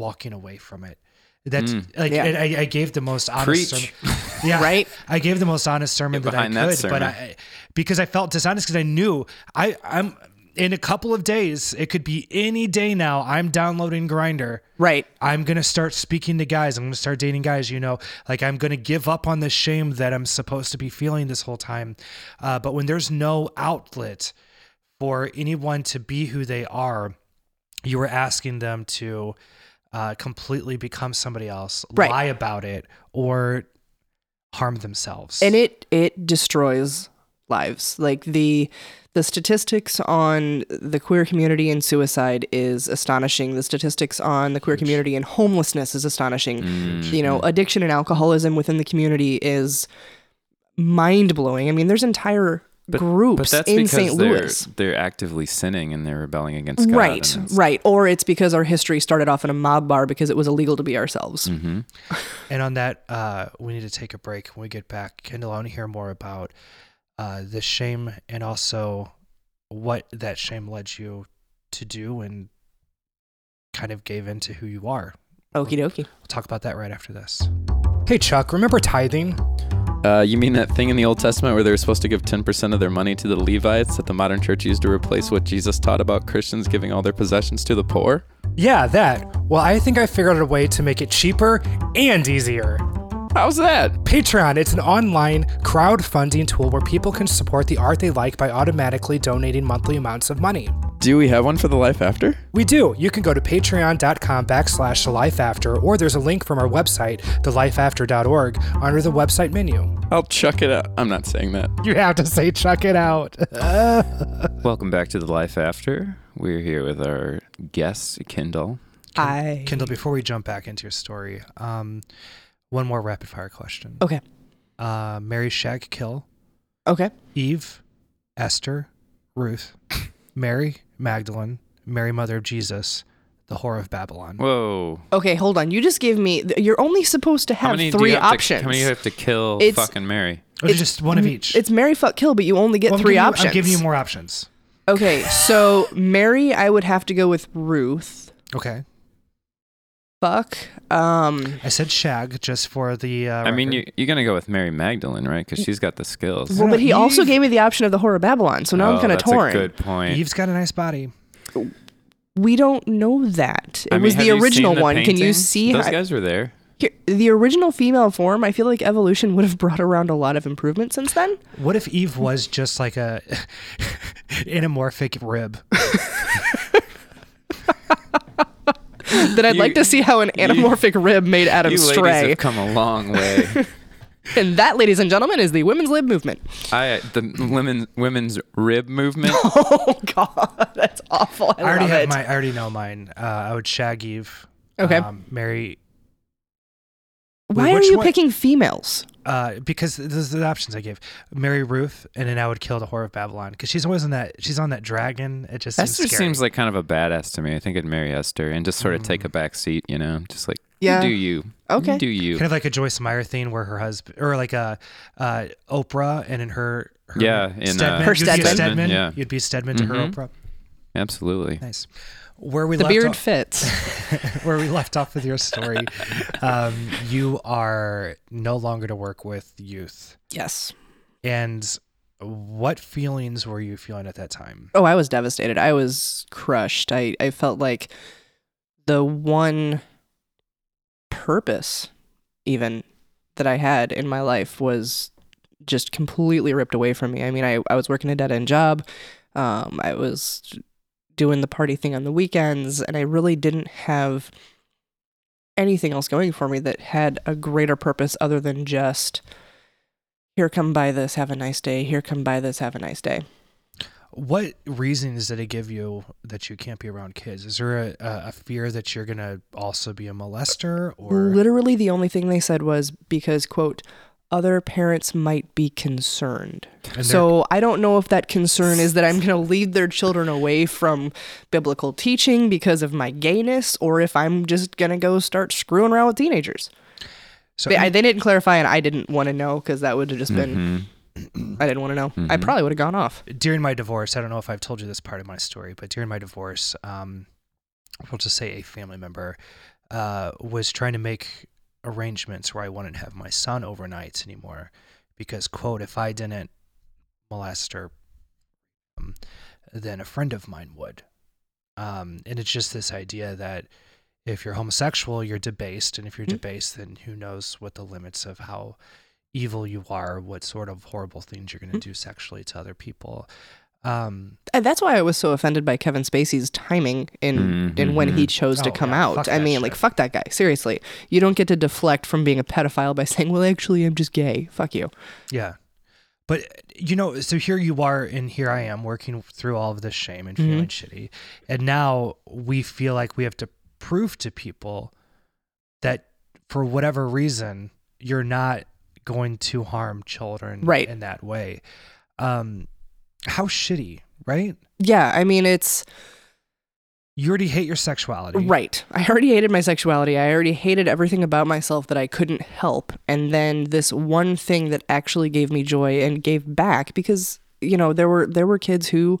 Walking away from it. That's Mm. like Yeah. I, I gave the most honest Preach. sermon. Yeah, Right? I gave the most honest sermon Get that I behind that could, but. I because I felt dishonest because I knew I I'm in a couple of days. It could be any day now. I'm downloading Grindr. Right. I'm gonna start speaking to guys. I'm gonna start dating guys. You know, like I'm gonna give up on the shame that I'm supposed to be feeling this whole time. Uh, but when there's no outlet for anyone to be who they are, you are asking them to uh, completely become somebody else, Right. lie about it, or harm themselves. and it it destroys lives like the the statistics on the queer community and suicide is astonishing the statistics on the queer community and homelessness is astonishing Mm. you know addiction and alcoholism within the community is mind-blowing i mean there's entire groups But that's in because st they're louis they're actively sinning and they're rebelling against God. right right or it's because our history started off in a mob bar because it was illegal to be ourselves Mhm. And on that, uh, we need to take a break. When we get back, Kendal, I want to hear more about uh, the shame and also what that shame led you to do and kind of gave into who you are. okie dokie We'll talk about that right after this. Hey Chuck, remember tithing? Uh, you mean that thing in the Old Testament where they were supposed to give 10% of their money to the Levites that the modern church used to replace what Jesus taught about Christians giving all their possessions to the poor? Yeah, that. Well, I think I figured out a way to make it cheaper and easier. How's that? Patreon, it's an online crowdfunding tool where people can support the art they like by automatically donating monthly amounts of money. Do we have one for the life after? We do. You can go to patreon.com backslash the life after, or there's a link from our website, thelifeafter.org, under the website menu. I'll chuck it out. I'm not saying that. You have to say, chuck it out. Welcome back to the life after. We're here with our guest, Kendal. i Kendal, before we jump back into your story, um, one more rapid fire question. okay Uh, Marry Shag Kill Okay. Eve, Esther, Ruth, Mary, Magdalene, Mary, Mother of Jesus, the Whore of Babylon. Whoa. Okay, hold on. You just gave me. You're only supposed to have many do three you have options. To, how many do you have to kill It's- fucking Mary? Or just one of each. It's Marry, fuck, kill, but you only get Well, I'm three giving you- options. I'm giving you more options. Okay, so marry, I would have to go with Ruth. Okay. Fuck. Um. I said shag just for the. Uh, I mean, you, you're gonna go with Mary Magdalene, right? Because she's got the skills. Well, but he also gave me the option of the horror of Babylon, so now oh, I'm kind of that's torn. a good point. Eve's got a nice body. We don't know that. It I mean, was the original the one. Can you painting? see Those how, guys were there. the original female form? I feel like evolution would have brought around a lot of improvement since then. What if Eve was just like a anamorphic rib? Then I'd You- like to see how an anamorphic rib made Adam you ladies stray. have come a long way. And that, ladies and gentlemen, is the women's lib movement. I the women women's rib movement. Oh God, that's awful. I, I already love have it. my. I already know mine. Uh, I would shag Eve. Okay. Um, marry Why Wait, are you one- picking females? Uh, because this is the options I gave. Marry Ruth, and then I would kill the whore of Babylon because she's always on that. She's on that dragon. It just Esther seems, scary. seems like kind of a badass to me. I think I'd marry Esther and just sort of take a back seat, you know, just like Yeah. do you, Okay. Do you. kind of like a Joyce Meyer thing where her husband, or like a uh, Oprah, and in her, her Yeah, in, uh, Stedman, Her you'd be Stedman. Stedman. Yeah. You'd be Stedman to her Mhm. Oprah. Absolutely. Nice. Where we The left beard off, fits. where we left off with your story, um, you are no longer to work with youth. yes. And what feelings were you feeling at that time? Oh, I was devastated. I was crushed. I, I felt like the one purpose, even that I had in my life, was just completely ripped away from me. I mean, I, I was working a dead end job. Um, I was doing the party thing on the weekends, and I really didn't have anything else going for me that had a greater purpose other than just here, come buy this, have a nice day. Here, come buy this, have a nice day. What reasons did it give you that you can't be around kids? Is there a, a, a fear that you're gonna also be a molester, or literally the only thing they said was because quote other parents might be concerned so i don't know if that concern is that i'm going to lead their children away from biblical teaching because of my gayness or if i'm just going to go start screwing around with teenagers so they, I, they didn't clarify and i didn't want to know because that would have just been Mhm. i didn't want to know i Mhm. probably would have gone off during my divorce, I don't know if I've told you this part of my story, but during my divorce, um, we'll just say a family member uh, was trying to make arrangements where I wouldn't have my son overnights anymore because, quote, if I didn't molest her, um, then a friend of mine would. Um, and it's just this idea that if you're homosexual, you're debased, and if you're Mhm. debased, then who knows what the limits of how evil you are, what sort of horrible things you're going to Mhm. do sexually to other people. Um, and that's why I was so offended by Kevin Spacey's timing in in when he Mhm. chose to Oh, come yeah, out. I mean, like fuck that guy. Seriously, you don't get to deflect from being a pedophile by saying, "Well, actually, I'm just gay." Fuck you. yeah. But, you know, so here you are, and here I am working through all of this shame and feeling shitty. And now we feel like we have to prove to people that for whatever reason, you're not going to harm children Right. in that way. Um, how shitty, right? Yeah, I mean, it's You already hate your sexuality. right. I already hated my sexuality. I already hated everything about myself that I couldn't help. And then this one thing that actually gave me joy and gave back because, you know, there were there were kids who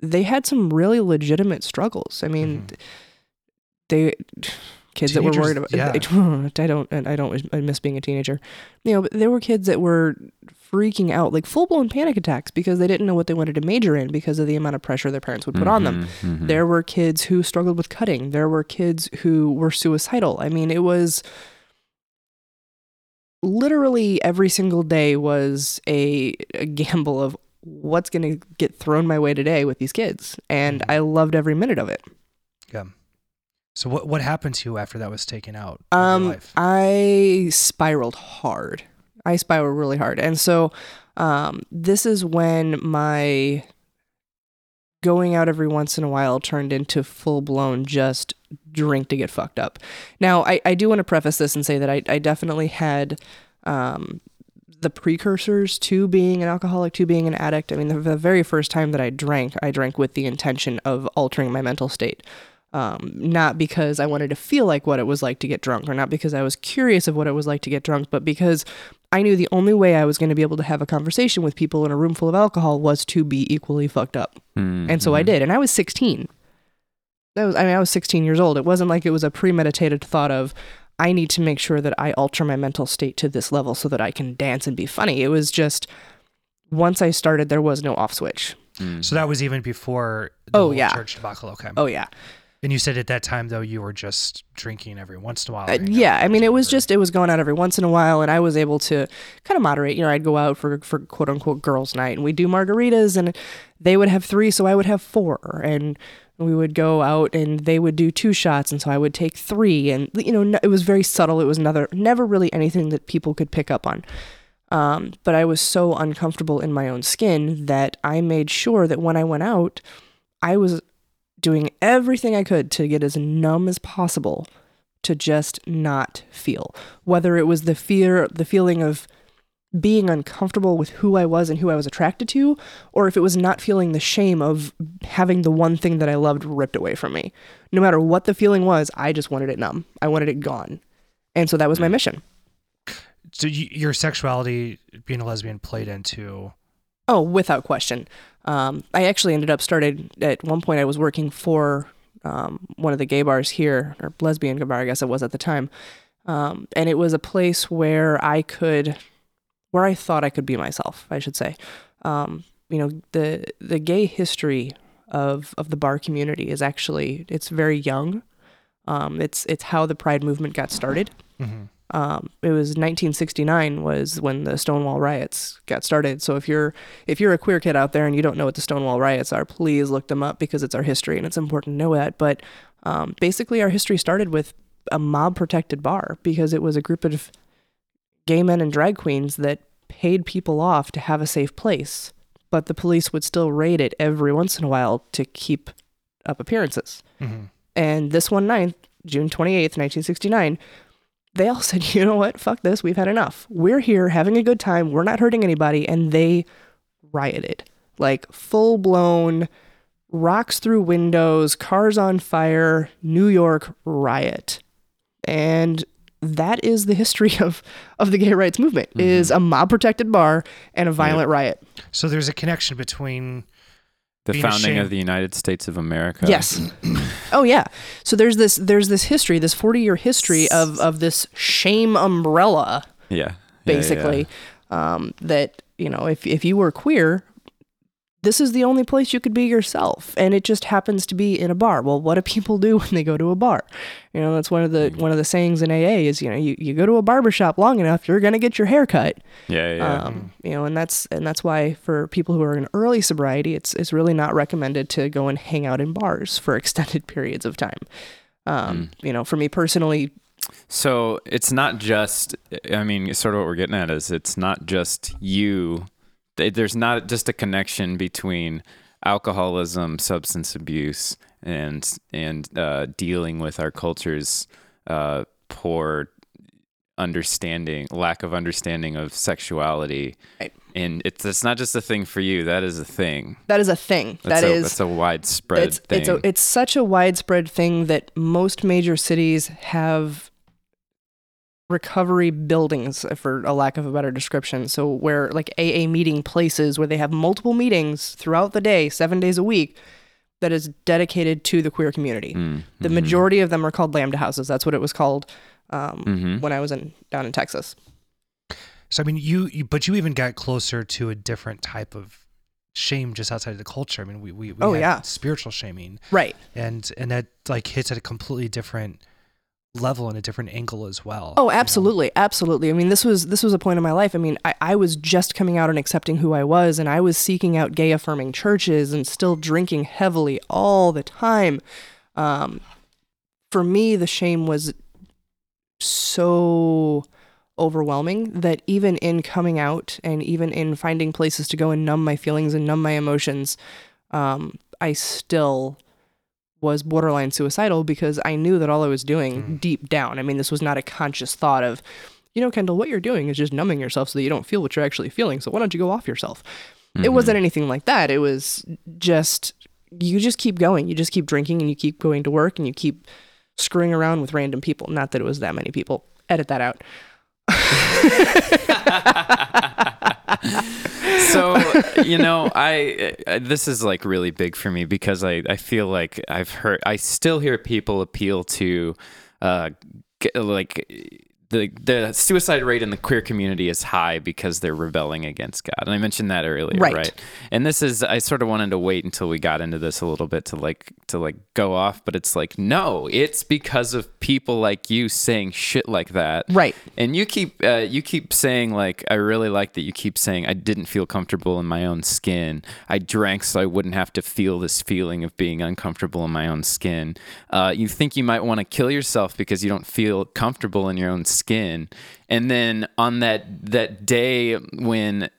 they had some really legitimate struggles. I mean, mm-hmm. they kids that were worried about Teenagers, I don't and I don't I miss being a teenager. You know, but there were kids that were freaking out, like full blown panic attacks because they didn't know what they wanted to major in because of the amount of pressure their parents would put on them. Mhm, mhm. There were kids who struggled with cutting. There were kids who were suicidal. I mean, it was literally every single day was a, a gamble of what's going to get thrown my way today with these kids. And Mhm. I loved every minute of it. Yeah. So what what happened to you after that was taken out Um, life? I spiraled hard. I spiraled really hard, and so um, this is when my going out every once in a while turned into full blown just drink to get fucked up. Now, I, I do want to preface this and say that I, I definitely had um, the precursors to being an alcoholic, to being an addict. I mean, the, the very first time that I drank, I drank with the intention of altering my mental state. Um, not because I wanted to feel like what it was like to get drunk, or not because I was curious of what it was like to get drunk, but because I knew the only way I was going to be able to have a conversation with people in a room full of alcohol was to be equally fucked up. Mm, And so I mhm. did. And I was 16. That was, I mean, I was 16 years old. It wasn't like it was a premeditated thought of, I need to make sure that I alter my mental state to this level so that I can dance and be funny. It was just, once I started, there was no off switch. Mm. So that was even before the Oh, whole yeah. church debacle. Okay. Oh, yeah. And you said at that time though you were just drinking every once in a while. Uh, yeah, I mean, it was just it was going out every once in a while, and I was able to kind of moderate. You know, I'd go out for for quote unquote girls' night, and we'd do margaritas, and they would have three, so I would have four, and we would go out, and they would do two shots, and so I would take three, and you know, it was very subtle. It was another never really anything that people could pick up on. Um, but I was so uncomfortable in my own skin that I made sure that when I went out, I was doing everything I could to get as numb as possible to just not feel. Whether it was the fear, the feeling of being uncomfortable with who I was and who I was attracted to, or if it was not feeling the shame of having the one thing that I loved ripped away from me. No matter what the feeling was, I just wanted it numb. I wanted it gone. And so that was my mm. mission. So you, your sexuality, being a lesbian, played into. Oh, without question. Um, I actually ended up started at one point. I was working for um, one of the gay bars here, or lesbian bar, I guess it was at the time, um, and it was a place where I could, where I thought I could be myself. I should say. Um, you know, the the gay history of of the bar community is actually it's very young. Um, it's it's how the Pride movement got started. Mhm. Um, it was 1969 was when the Stonewall riots got started. So if you're if you're a queer kid out there and you don't know what the Stonewall riots are, please look them up because it's our history and it's important to know that. But um, basically, our history started with a mob protected bar because it was a group of gay men and drag queens that paid people off to have a safe place, but the police would still raid it every once in a while to keep up appearances. Mhm. And this one night, June 28th, 1969, they all said, you know what? Fuck this. We've had enough. We're here having a good time. We're not hurting anybody. And they rioted like full blown rocks through windows, cars on fire, New York riot. And that is the history of, of the gay rights movement is mm-hmm. a mob protected bar and a violent riot. So there's a connection between. The being founding of the United States of America. Yes. oh yeah. So there's this there's this history, this 40 year history of of this shame umbrella, Yeah. Yeah, yeah, basically. Um, that you know, if if you were queer, this is the only place you could be yourself, and it just happens to be in a bar. Well, what do people do when they go to a bar? You know, that's one of the one of the sayings in AA is you know you, you go to a barber shop long enough, you're gonna get your hair cut. Yeah. Yeah. yeah. Um, you know, and that's and that's why for people who are in early sobriety, it's it's really not recommended to go and hang out in bars for extended periods of time. Um, You know, for me personally, So it's not just, I mean, sort of what we're getting at is it's not just you. Th- There's not just a connection between alcoholism, substance abuse, and and uh, dealing with our culture's uh, poor understanding, lack of understanding of sexuality. Right. And it's it's not just a thing for you. That is a thing. that is a thing. That's That a, is that's a widespread it's thing. it's a it's such a widespread thing that most major cities have recovery buildings for a lack of a better description. So where like AA meeting places where they have multiple meetings throughout the day 7 days a week that is dedicated to the queer community. Mm, the mhm, majority of them are called lambda houses. That's what it was called um, mhm. when I was in down in Texas. So I mean, you, you but you even got closer to a different type of shame just outside of the culture. I mean, we we, we Oh, yeah. spiritual shaming, right. And and that like hits at a completely different level and a different angle as well. Oh, you know? absolutely, absolutely. I mean, this was this was a point in my life. I mean, I, I was just coming out and accepting who I was, and I was seeking out gay affirming churches and still drinking heavily all the time. Um, for me, the shame was so overwhelming that even in coming out and even in finding places to go and numb my feelings and numb my emotions, um, I still was borderline suicidal because I knew that all I was doing Mm. deep down. I mean, this was not a conscious thought of, you know, Kendal, what you're doing is just numbing yourself so that you don't feel what you're actually feeling. So why don't you go off yourself? It wasn't anything like that. It was just, you just keep going. You just keep drinking and you keep going to work and you keep screwing around with random people. Not that it was that many people. Edit that out. so you know I, I this is like really big for me because i i feel like i've heard i still hear people appeal to uh like the the suicide rate in the queer community is high because they're rebelling against God. And I mentioned that earlier, Right. right? And this is I sort of wanted to wait until we got into this a little bit to like to like go off, but it's like no, it's because of people like you saying shit like that. Right. And you keep uh, you keep saying like I really like that you keep saying I didn't feel comfortable in my own skin. I drank so I wouldn't have to feel this feeling of being uncomfortable in my own skin. Uh, you think you might want to kill yourself because you don't feel comfortable in your own skin. And then on that that day when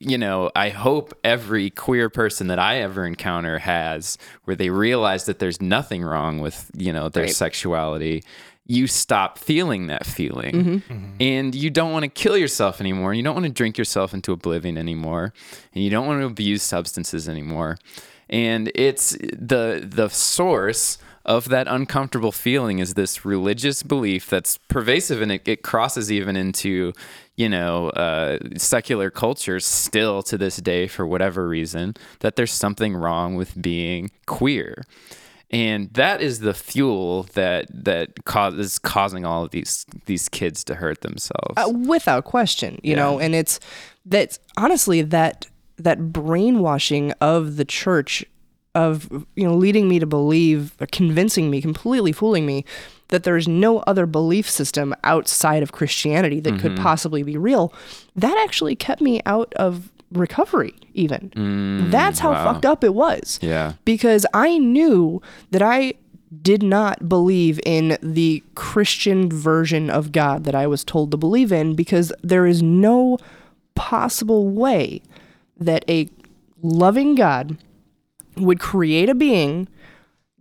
you know, I hope every queer person that I ever encounter has where they realize that there's nothing wrong with, you know, their Right. sexuality. You stop feeling that feeling mm-hmm. Mm-hmm. and you don't want to kill yourself anymore. You don't want to drink yourself into oblivion anymore. And you don't want to abuse substances anymore. And it's the the source of that uncomfortable feeling is this religious belief that's pervasive and it, it crosses even into you know uh, secular cultures still to this day for whatever reason that there's something wrong with being queer. And that is the fuel that that cause, is causing all of these these kids to hurt themselves. Uh, without question you know and it's that's honestly that that brainwashing of the church of you know leading me to believe or convincing me completely fooling me that there's no other belief system outside of christianity that could mm-hmm. possibly be real that actually kept me out of recovery even. Mm, That's how fucked up it was. Yeah. Because I knew that I did not believe in the Christian version of God that I was told to believe in because there is no possible way that a loving God would create a being,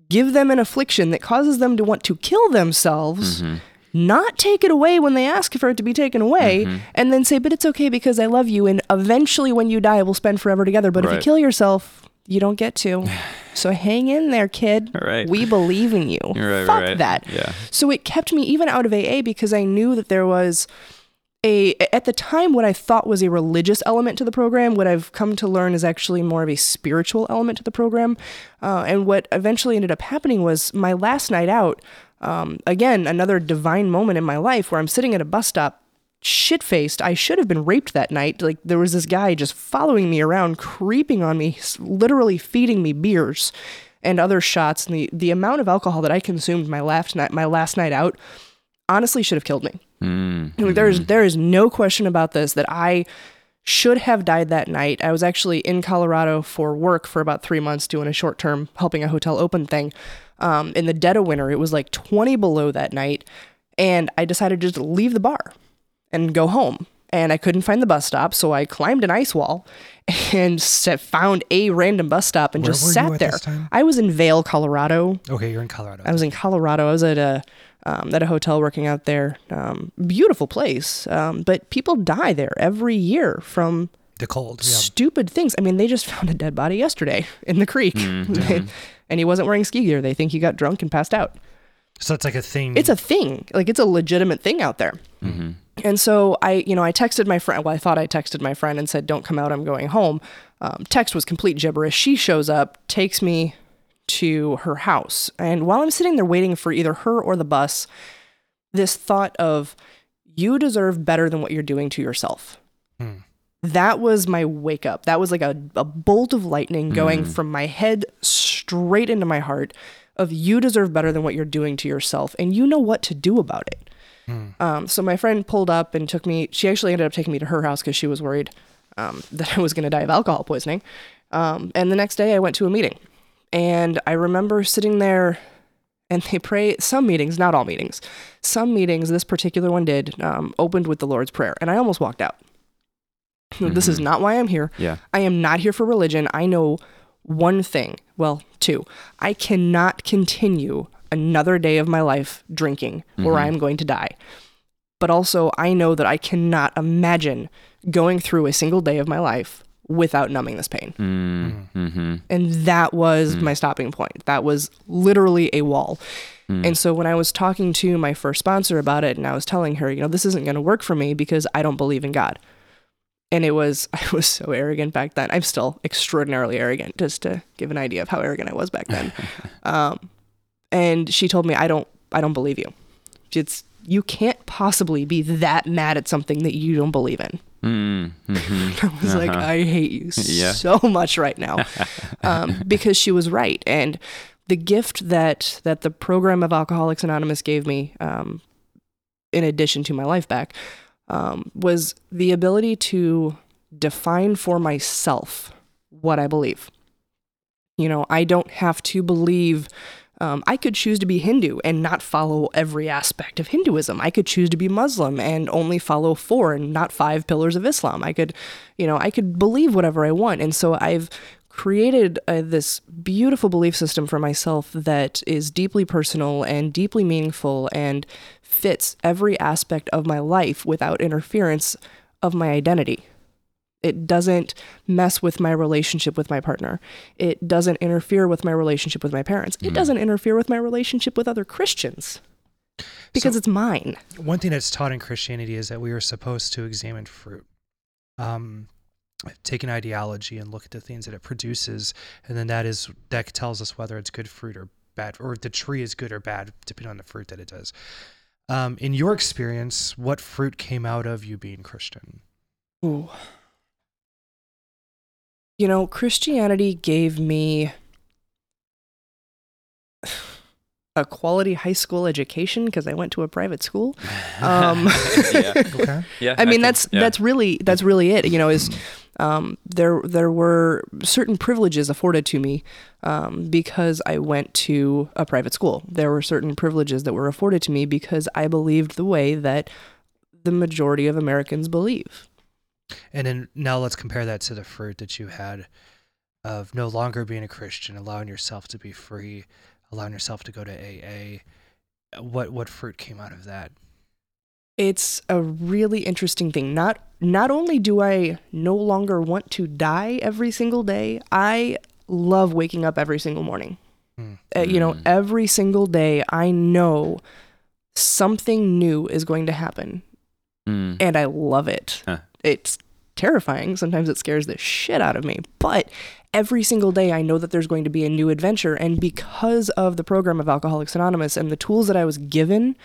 give them an affliction that causes them to want to kill themselves. Mm-hmm. Not take it away when they ask for it to be taken away, mm-hmm. and then say, But it's okay because I love you, and eventually when you die, we'll spend forever together. But if you kill yourself, you don't get to. So hang in there, kid. Right. We believe in you. Right, Fuck right. that. Yeah. So it kept me even out of AA because I knew that there was a at the time what I thought was a religious element to the program. What I've come to learn is actually more of a spiritual element to the program. Uh, and what eventually ended up happening was my last night out. Um, again, another divine moment in my life where I'm sitting at a bus stop shit faced. I should have been raped that night. Like there was this guy just following me around, creeping on me, literally feeding me beers and other shots. And the, the amount of alcohol that I consumed my last night, my last night out, honestly should have killed me. Mm. Like, There's there is no question about this that I should have died that night. I was actually in Colorado for work for about three months doing a short term helping a hotel open thing. Um, in the dead of winter, it was like 20 below that night, and I decided just to leave the bar and go home. And I couldn't find the bus stop, so I climbed an ice wall and set, found a random bus stop and Where just were you sat at there. this time? I was in Vail, Colorado. Okay, you're in Colorado. I was in Colorado. I was at a um, at a hotel working out there. Um, beautiful place, um, but people die there every year from the cold. Yeah. stupid things. I mean, they just found a dead body yesterday in the creek, and he wasn't wearing ski gear. They think he got drunk and passed out. So it's like a thing. It's a thing. Like it's a legitimate thing out there. And so I, you know, I texted my friend. Well, I thought I texted my friend and said, "Don't come out. I'm going home." Um, text was complete gibberish. She shows up, takes me to her house, and while I'm sitting there waiting for either her or the bus, this thought of, "You deserve better than what you're doing to yourself." That was my wake up. That was like a, a bolt of lightning going from my head straight into my heart of you deserve better than what you're doing to yourself and you know what to do about it. Um, so my friend pulled up and took me. She actually ended up taking me to her house because she was worried um, that I was going to die of alcohol poisoning. Um, and the next day, I went to a meeting, and I remember sitting there, and they pray. Some meetings, not all meetings, some meetings. This particular one did um, opened with the Lord's Prayer, and I almost walked out. This is not why I'm here. Yeah. I am not here for religion. I know one thing. Well, two. I cannot continue another day of my life drinking or I'm going to die. but also I know that I cannot imagine going through a single day of my life without numbing this pain. Mm, mm-hmm. And that was my stopping point. That was literally a wall. And so when I was talking to my first sponsor about it and I was telling her, you know, this isn't going to work for me because I don't believe in God. And it was, I was so arrogant back then. I'm still extraordinarily arrogant, just to give an idea of how arrogant I was back then. um, and she told me, I don't, I don't believe you. It's, you can't possibly be that mad at something that you don't believe in. Mm, mhm. I was like, Uh-huh. I hate you Yeah. so much right now, um, because she was right. And the gift that that the program of Alcoholics Anonymous gave me, um, in addition to my life back, um, was the ability to define for myself what I believe. You know, I don't have to believe. Um, I could choose to be Hindu and not follow every aspect of Hinduism. I could choose to be Muslim and only follow four and not five pillars of Islam. I could, you know, I could believe whatever I want. And so I've created uh, this beautiful belief system for myself that is deeply personal and deeply meaningful and fits every aspect of my life without interference of my identity. It doesn't mess with my relationship with my partner. It doesn't interfere with my relationship with my parents. It doesn't interfere with my relationship with other Christians because So- it's mine. One thing that's taught in Christianity is that we are supposed to examine fruit. Um, take an ideology and look at the things that it produces, and then that is that tells us whether it's good fruit or bad, or if the tree is good or bad, depending on the fruit that it does. Um, in your experience, what fruit came out of you being Christian? Ooh. You know, Christianity gave me a quality high school education because I went to a private school. Um, yeah. Okay. Yeah. I mean, can- that's yeah. that's really that's really it. You know, is um, there there were certain privileges afforded to me um, because I went to a private school. There were certain privileges that were afforded to me because I believed the way that the majority of Americans believe. And then now let's compare that to the fruit that you had of no longer being a Christian, allowing yourself to be free, allowing yourself to go to AA. What what fruit came out of that? it's a really interesting thing. Not not only do I no longer want to die every single day, I love waking up every single morning. Hmm. Uh, you know, Mm. every single day I know something new is going to happen Mm. and I love it. Huh. It's terrifying. Sometimes it scares the shit out of me, but every single day I know that there's going to be a new adventure. And because of the program of Alcoholics Anonymous and the tools that I was given,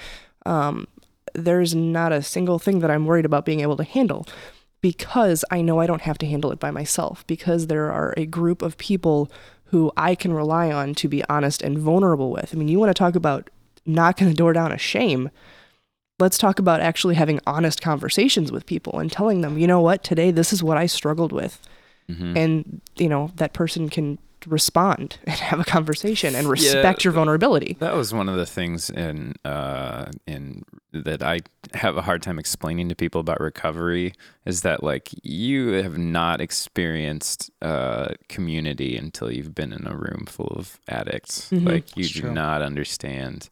um, there's not a single thing that I'm worried about being able to handle because I know I don't have to handle it by myself because there are a group of people who I can rely on to be honest and vulnerable with. I mean, you want to talk about knocking the door down of shame let's talk about actually having honest conversations with people and telling them, you know what, today this is what I struggled with. Mhm. And, you know, that person can respond and have a conversation and respect your vulnerability. That was one of the things in uh, in that I have a hard time explaining to people about recovery is that like you have not experienced uh, community until you've been in a room full of addicts. Mhm. Like you It's do true. not understand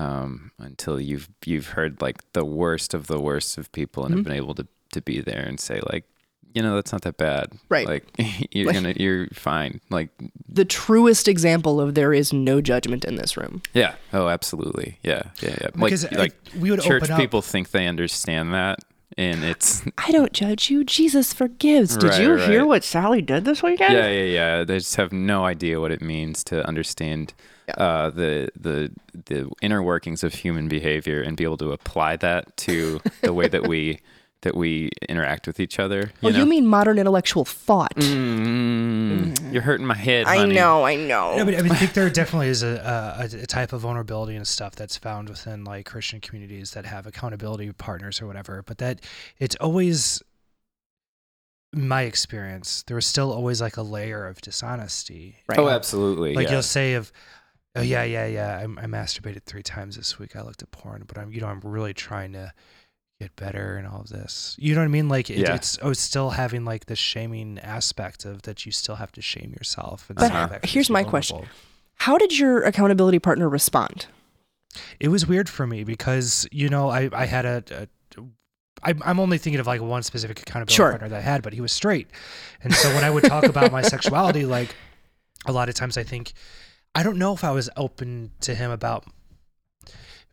um, until you've you've heard like the worst of the worst of people and Mhm. have been able to to be there and say like you know that's not that bad Right. like you're Like- gonna you're fine like The truest example of there is no judgment in this room. yeah oh absolutely yeah yeah yeah Because like I- like we would church open up. people think they understand that and it's I don't judge you. Jesus forgives. Did Right, you hear what Sally did this weekend? yeah yeah yeah they just have no idea what it means to understand Yeah. uh, the the the inner workings of human behavior and be able to apply that to the way that we that we interact with each other Oh, you know you mean modern intellectual thought? Mm, you're hurting my head I honey. know, I know. No, but I, mean, I think there definitely is a, a, a type of vulnerability and stuff that's found within like Christian communities that have accountability partners or whatever. But that it's always my experience. There was still always like a layer of dishonesty. Right. oh absolutely Like yeah. you'll say of, oh yeah, yeah, yeah, I, I masturbated three times this week. I looked at porn, but I'm, you know, I'm really trying to get better and all of this. You know what I mean? Like it, Yeah. it's oh, it's still having like the shaming aspect of that. You still have to shame yourself. And But and here's my question. How did your accountability partner respond? it was weird for me because you know I I had a. a I'm I'm only thinking of like one specific accountability Sure. partner that I had, but he was straight, and so when I would talk about my sexuality, like a lot of times I think I don't know if I was open to him about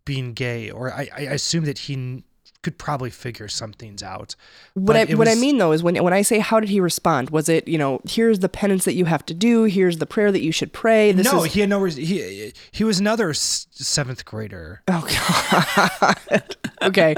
being gay, or I, I assume that he could probably figure some things out. What But I it what I mean though is when when I say how did he respond? Was it you know here's the penance that you have to do, here's the prayer that you should pray. This no, is, he had no. Re- he he was another seventh grader, oh god. okay,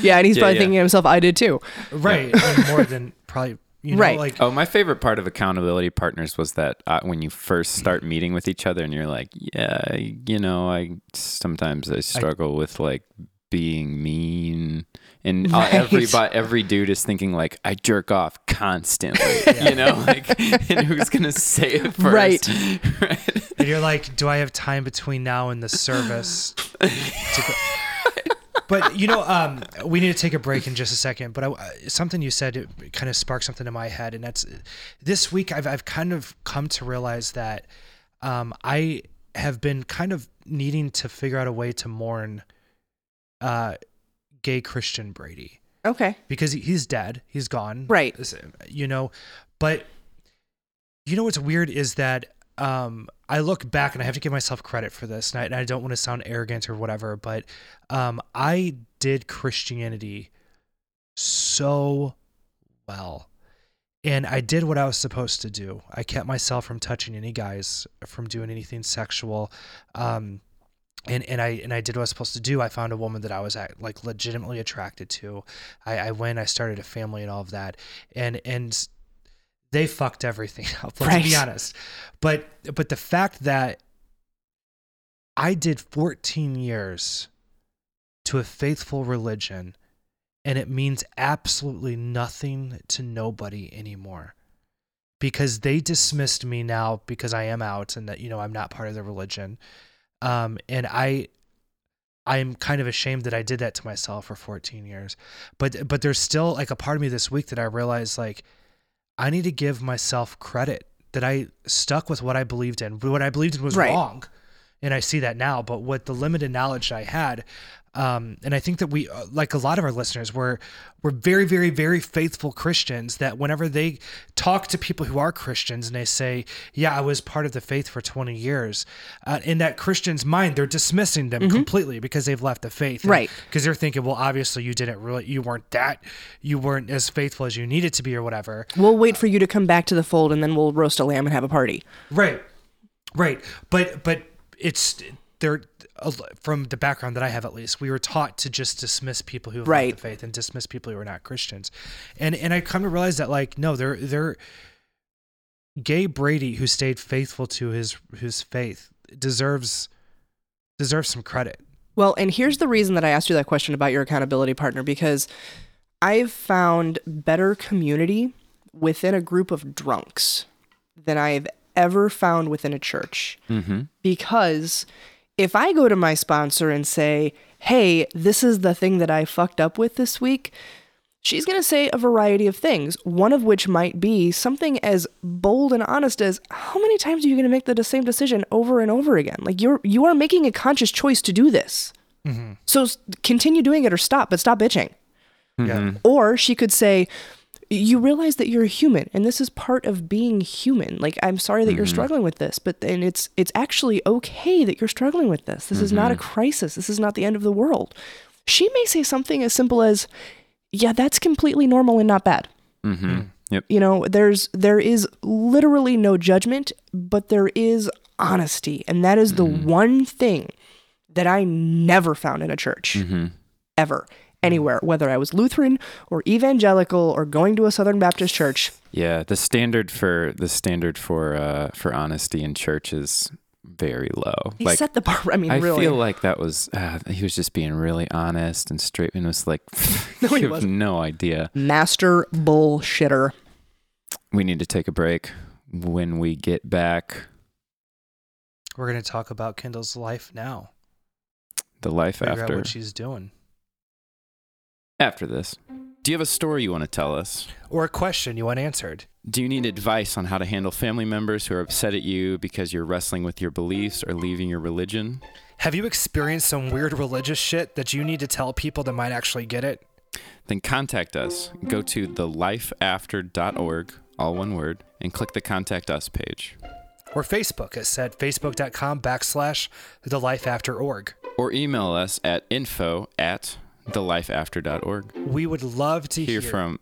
yeah, and he's Yeah, probably yeah. thinking to himself, I did too. right? and more than probably you know, Right. like Oh, my favorite part of accountability partners was that uh, when you first start meeting with each other and you're like, yeah, you know, I sometimes I struggle with like being mean. And uh, Right. every bu- every dude is thinking like I jerk off constantly, you know, like and who's gonna say it first, Right. right? And you're like, do I have time between now and the service? But you know, um, we need to take a break in just a second. But I, uh, something you said it kind of sparked something in my head, and that's this week I've I've kind of come to realize that um, I have been kind of needing to figure out a way to mourn uh, gay Christian Brady Okay, because he's dead, he's gone, Right. You know, but you know what's weird is that um, I look back and I have to give myself credit for this, and I, and I don't want to sound arrogant or whatever, but um, I did Christianity so well. And I did what I was supposed to do. I kept myself from touching any guys, from doing anything sexual. Um, and, and I and I did what I was supposed to do. I found a woman that I was at, like legitimately attracted to. I, I went, I started a family and all of that. And and they fucked everything up. Let's be honest. But but the fact that I did 14 years to a faithful religion and it means absolutely nothing to nobody anymore because they dismissed me now because I am out and that you know I'm not part of the religion um and I I'm kind of ashamed that I did that to myself for 14 years but but there's still like a part of me this week that I realized like I need to give myself credit that I stuck with what I believed in. What I believed in was Right. wrong. And I see that now, but with the limited knowledge I had, um, and I think that we, uh, like a lot of our listeners, were were very, very, very faithful Christians. That whenever they talk to people who are Christians and they say, "Yeah, I was part of the faith for 20 years," uh, in that Christian's mind, they're dismissing them completely because they've left the faith, And- Right. because they're thinking, well, obviously you didn't really, you weren't that, you weren't as faithful as you needed to be, or whatever. we'll wait for you to come back to the fold, and then we'll roast a lamb and have a party. Right, right. But but it's there from the background that I have at least. We were taught to just dismiss people who have Right. the faith and dismiss people who are not Christians, and and I come to realize that like no, they're they're gay Brady who stayed faithful to his his faith deserves deserves some credit. Well, and here's the reason that I asked you that question about your accountability partner because I've found better community within a group of drunks than I've ever found within a church. Mm-hmm. Because if I go to my sponsor and say, hey, this is the thing that I fucked up with this week, she's going to say a variety of things, one of which might be something as bold and honest as how many times are you going to make the same decision over and over again? Like you're you are making a conscious choice to do this. Mm-hmm. So continue doing it or stop, but stop bitching. Yeah. Mm-hmm. Or she could say, you realize that you're a human and this is part of being human. Like I'm sorry that you're struggling with this, but then it's it's actually okay that you're struggling with this. This is not a crisis. This is not the end of the world. She may say something as simple as, "Yeah, that's completely normal and not bad." Mm-hmm. Yep. You know, there's there is literally no judgment, but there is honesty, and that is the one thing that I never found in a church Mm-hmm. ever anywhere, whether I was Lutheran or evangelical or going to a Southern Baptist church. Yeah, the standard for the standard for uh, for honesty in church is very low. He like set the bar. I mean, I really. feel like that was uh, he was just being really honest and straight and was like No, he you have wasn't. no idea. Master bullshitter. We need to take a break. When we get back, We're gonna talk about Kendal's life now. the life Figure out after what she's doing. After this. Do you have a story you want to tell us? Or a question you want answered. Do you need advice on how to handle family members who are upset at you because you're wrestling with your beliefs or leaving your religion? Have you experienced some weird religious shit that you need to tell people that might actually get it? Then contact us. Go to thelifeafter.org, all one word, and click the Contact Us page. Or Facebook us at facebook.com backslash the life after org. Or email us at info at thelifeafter.org. We would love to Hear hear, from.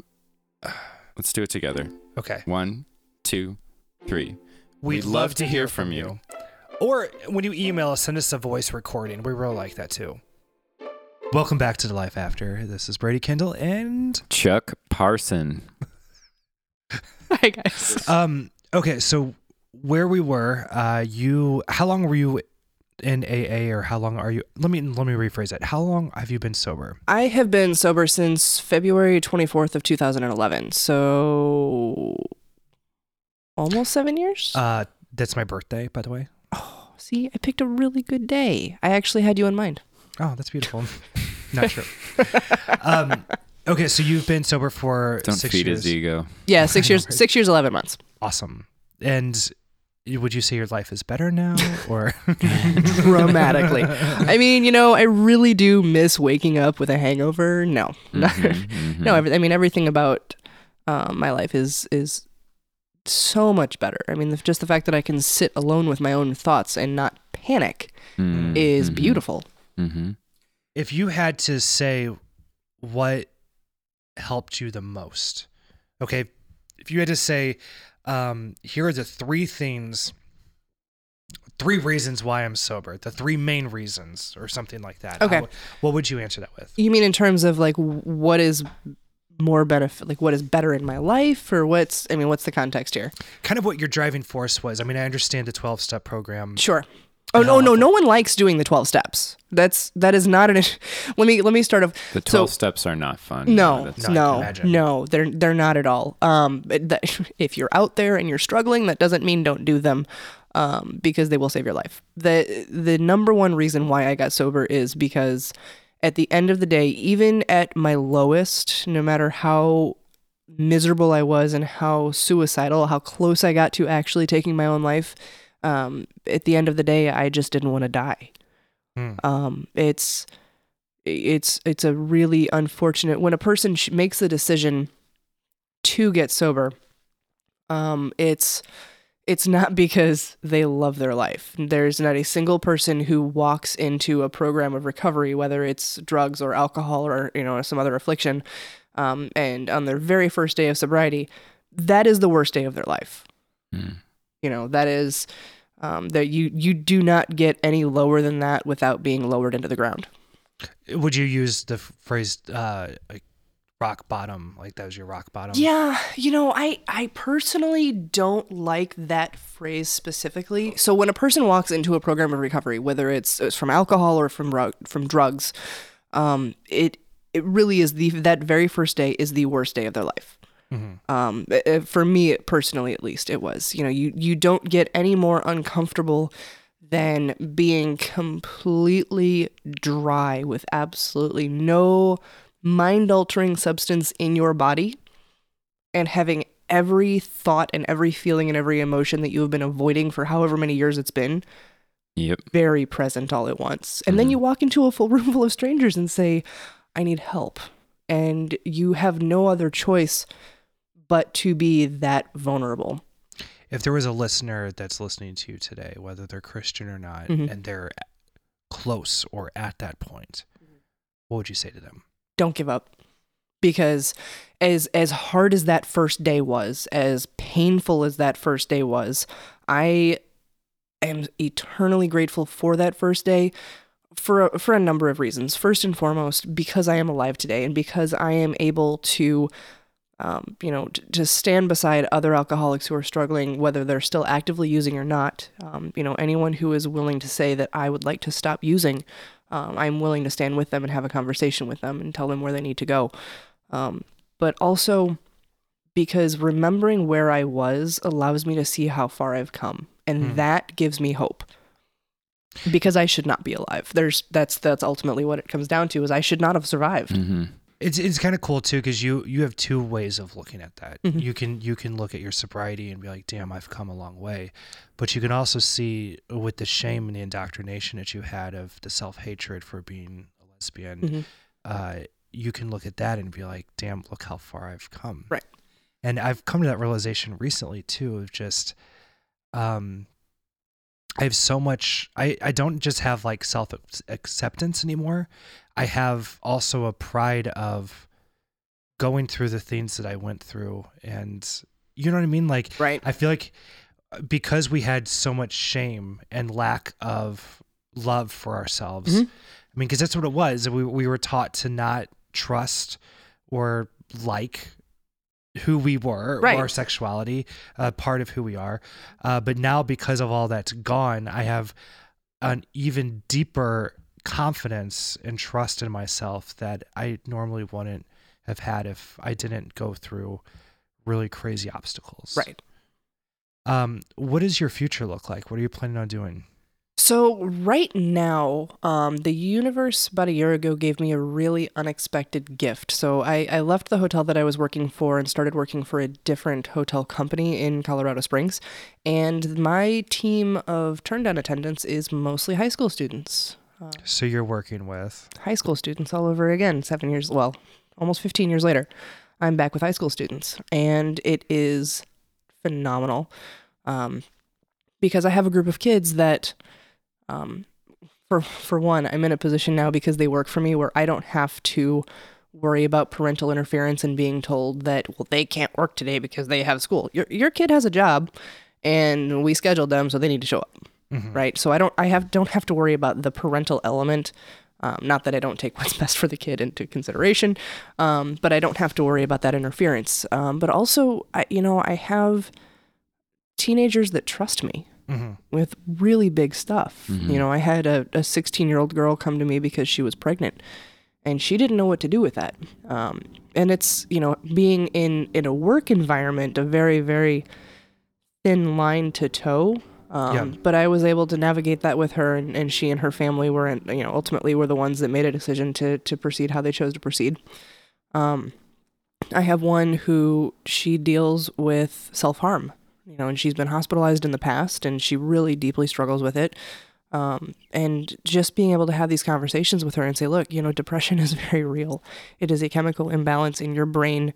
Let's do it together. Okay. One, two, three. We'd, love, to hear from you. Or when you email us, send us a voice recording. We really like that too. Welcome back to the Life After. This is Brady Kendal, and Chuck Parson. Hi guys. um, okay, so where we were, uh, you, how long were you in AA, or how long are you? Let me let me rephrase it. How long have you been sober? I have been sober since February 24th of 2011. So almost 7 years? Uh, that's my birthday, by the way. Oh, see, I picked a really good day. I actually had you in mind. Oh, that's beautiful. Not true. um, okay, so you've been sober for Don't six feed years. his ego. Yeah, 6 years 6 years 11 months. Awesome. And would you say your life is better now, or dramatically. I mean, you know, I really do miss waking up with a hangover. No, Mhm, mhm. no. Every, I mean, everything about um, my life is is so much better. I mean, just the fact that I can sit alone with my own thoughts and not panic Mhm, is mhm, beautiful. mhm. if you had to say what helped you the most? Okay, if you had to say, um, here are the three things, three reasons why I'm sober, the three main reasons, or something like that. Okay. what would you answer that with? You mean in terms of like what is more benefit, like what is better in my life, or what's? I mean, what's the context here? Kind of what your driving force was. I mean, I understand the 12 step program. Sure. Oh And no, no, no one likes doing the twelve steps. That's that is not an. issue. let me let me start off. The So- 12 steps are not fun. No, No, no, no, they're they're not at all. Um, that, if you're out there and you're struggling, that doesn't mean don't do them, um, because they will save your life. the The number one reason why I got sober is because at the end of the day, even at my lowest, no matter how miserable I was and how suicidal, how close I got to actually taking my own life, um, at the end of the day, I just didn't want to die Hmm. um, it's it's it's a really unfortunate when a person sh- makes the decision to get sober um, it's it's not because they love their life there's not a single person who walks into a program of recovery whether it's drugs or alcohol or you know some other affliction um, and on their very first day of sobriety that is the worst day of their life Mm. You know that is um, that you you do not get any lower than that without being lowered into the ground Would you use the phrase uh, like rock bottom? Like that was your rock bottom? yeah you know i i personally don't like that phrase specifically so when a person walks into a program of recovery whether it's, it's from alcohol or from rug, from drugs um it it really is the that very first day is the worst day of their life Mhm. um uh, for me personally at least it was you know you you don't get any more uncomfortable than being completely dry with absolutely no mind altering substance in your body and having every thought and every feeling and every emotion that you have been avoiding for however many years it's been Yep. very present all at once. And then Mhm. you walk into a full room full of strangers and say, I need help. And you have no other choice but to be that vulnerable. If there was a listener that's listening to you today, whether they're Christian or not, Mhm. and they're close or at that point, what would you say to them? Don't give up. Because as as hard as that first day was, as painful as that first day was, I am eternally grateful for that first day for a, for a number of reasons. First and foremost, because I am alive today and because I am able to um, you know, t- to stand beside other alcoholics who are struggling, whether they're still actively using or not. Um, you know, anyone who is willing to say that I would like to stop using, um, I'm willing to stand with them and have a conversation with them and tell them where they need to go. Um, but also because remembering where I was allows me to see how far I've come, and Hmm. that gives me hope. Because I should not be alive. There's that's that's ultimately what it comes down to is I should not have survived. hmm It's it's kind of cool too because you you have two ways of looking at that. Mhm. You can you can look at your sobriety and be like, "Damn, I've come a long way," but you can also see with the shame and the indoctrination that you had of the self hatred for being a lesbian. Mhm. Uh, you can look at that and be like, "Damn, look how far I've come." Right. And I've come to that realization recently too of just, um, I have so much. I I don't just have like self acceptance anymore. I have also a pride of going through the things that I went through, and you know what I mean. Like Right. I feel like uh, because we had so much shame and lack of love for ourselves. Mhm. I mean, because that's what it was. We we were taught to not trust or like who we were Right. or our sexuality, uh, part of who we are. Uh, but now, because of all that's gone, I have an even deeper confidence and trust in myself that I normally wouldn't have had if I didn't go through really crazy obstacles. Right. Um, what does your future look like? What are you planning on doing? So right now, um, the universe about a year ago gave me a really unexpected gift. So I, I left the hotel that I was working for and started working for a different hotel company in Colorado Springs. And my team of turn down attendants is mostly high school students. Uh, So you're working with high school students all over again, seven years, well, almost 15 years later. I'm back with high school students. And it is phenomenal um, because I have a group of kids that um, for for one, I'm in a position now because they work for me where I don't have to worry about parental interference and being told that well they can't work today because they have school. Your your kid has a job, and we scheduled them so they need to show up, Mhm. right? So I don't I have don't have to worry about the parental element. Um, not that I don't take what's best for the kid into consideration, um, but I don't have to worry about that interference. Um, but also, I you know I have teenagers that trust me Mhm. with really big stuff. Mhm. You know, I had a, a 16 year old girl come to me because she was pregnant and she didn't know what to do with that. Um, and it's, you know, being in, in a work environment, a very, very thin line to toe. Um, Yeah. But I was able to navigate that with her, and, and she and her family were, in, you know, ultimately were the ones that made a decision to to proceed how they chose to proceed. Um, I have one who she deals with self harm, you know, and she's been hospitalized in the past, and she really deeply struggles with it. Um, and just being able to have these conversations with her and say, look, you know, depression is very real. It is a chemical imbalance in your brain.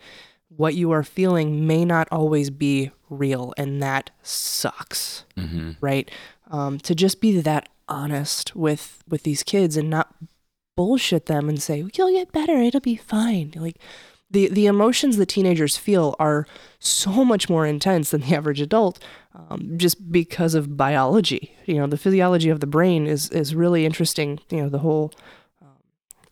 What you are feeling may not always be real, and that sucks Mm-hmm. right? Um, to just be that honest with with these kids and not bullshit them and say you'll get better, it'll be fine. Like the the emotions that teenagers feel are so much more intense than the average adult, um, just because of biology. You know, the physiology of the brain is is really interesting. You know, the whole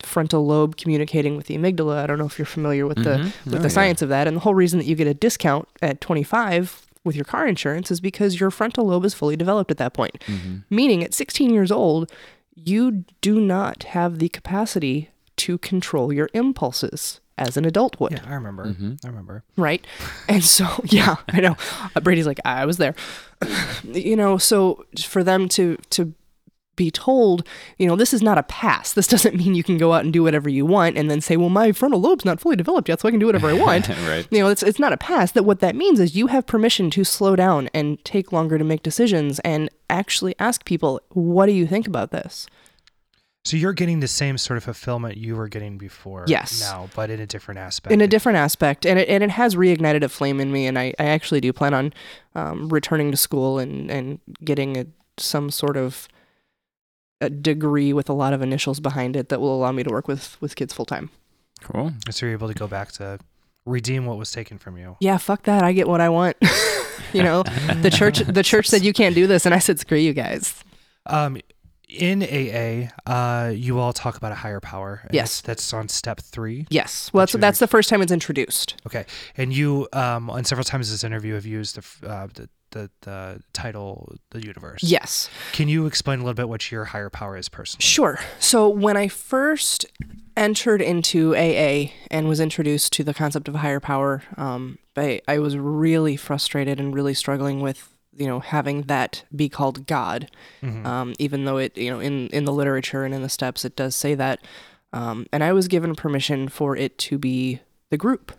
frontal lobe communicating with the amygdala. I don't know if you're familiar with the Mm-hmm. with Oh, the science of that. And the whole reason that you get a discount at 25 with your car insurance is because your frontal lobe is fully developed at that point. Mm-hmm. Meaning at 16 years old, you do not have the capacity to control your impulses as an adult would, Yeah, I remember. Mm-hmm. I remember. right? And so, yeah, I know. Uh, Brady's like, I was there. you know, so for them to to be told, you know, this is not a pass. This doesn't mean you can go out and do whatever you want and then say, well, my frontal lobe's not fully developed yet, so I can do whatever I want. right. you know, it's it's not a pass. That what that means is you have permission to slow down and take longer to make decisions and actually ask people, what do you think about this? So you're getting the same sort of fulfillment you were getting before Yes. now, but in a different aspect. in a different aspect and it, and it has reignited a flame in me and I, I actually do plan on um, returning to school and, and getting a, some sort of a degree with a lot of initials behind it that will allow me to work with, with kids full time. Cool. so you're able to go back to redeem what was taken from you. Yeah, fuck that. I get what I want. you know, the church the church said you can't do this and I said screw you guys. Um, in AA, uh, you all talk about a higher power. Yes. that's, on step three. Yes. Well, that's, That's that's the first time it's introduced. Okay, and you, um, on several times in this interview, have used the uh, the, the the title the universe. Yes. Can you explain a little bit what your higher power is personally? Sure. So when I first entered into AA and was introduced to the concept of higher power, um, I, I was really frustrated and really struggling with you know having that be called God, Mhm. um, even though it you know in in the literature and in the steps it does say that. Um, and I was given permission for it to be the group.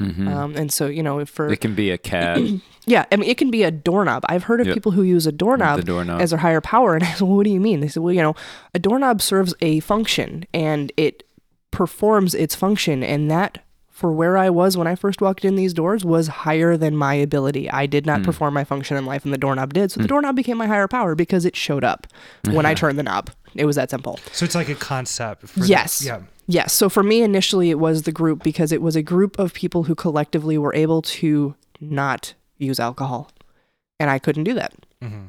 Mhm. Um, and so, you know, for it can be a cat, yeah, I mean, it can be a doorknob. I've heard of Yep. people who use a doorknob doorknob. as their higher power. And I said, well, what do you mean? They said, well, you know, a doorknob serves a function and it performs its function. And that, for where I was when I first walked in these doors, was higher than my ability. I did not Hmm. perform my function in life, and the doorknob did. So the doorknob became my higher power because it showed up when I turned the knob. It was that simple. So it's like a concept. For the- Yes. yeah. Yes. So for me, initially, it was the group because it was a group of people who collectively were able to not use alcohol. And I couldn't do that. hmm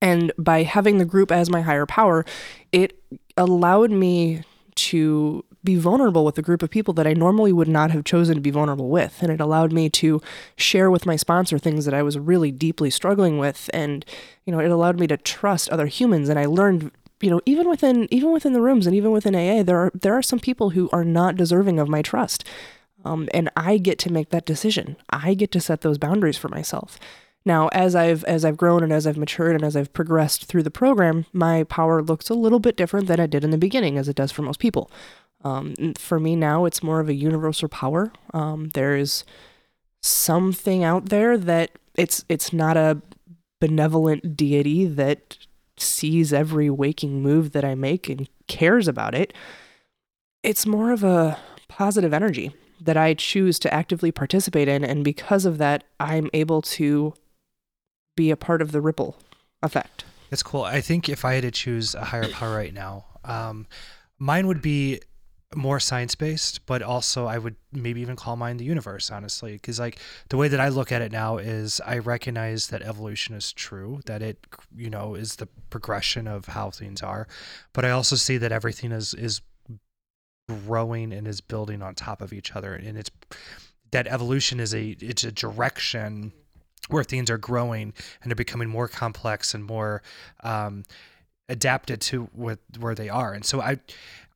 And by having the group as my higher power, it allowed me to be vulnerable with a group of people that I normally would not have chosen to be vulnerable with. And it allowed me to share with my sponsor things that I was really deeply struggling with. And, you know, it allowed me to trust other humans. And I learned, you know, even within even within the rooms and even within AA, there are there are some people who are not deserving of my trust. Um, and I get to make that decision. I get to set those boundaries for myself. Now, as I've as I've grown and as I've matured and as I've progressed through the program, my power looks a little bit different than it did in the beginning, as it does for most people. Um, for me now, it's more of a universal power. Um, there's something out there that it's it's not a benevolent deity that sees every waking move that I make and cares about it. It's more of a positive energy that I choose to actively participate in, and because of that, I'm able to be a part of the ripple effect. That's cool. I think if I had to choose a higher power right now, um, mine would be more science based, but also I would maybe even call mine the universe, honestly. Because, like, the way that I look at it now is I recognize that evolution is true, that it, you know, is the progression of how things are. But I also see that everything is, is growing and is building on top of each other. And it's that evolution is a, it's a direction where things are growing and are becoming more complex and more um, adapted to what where they are. And so I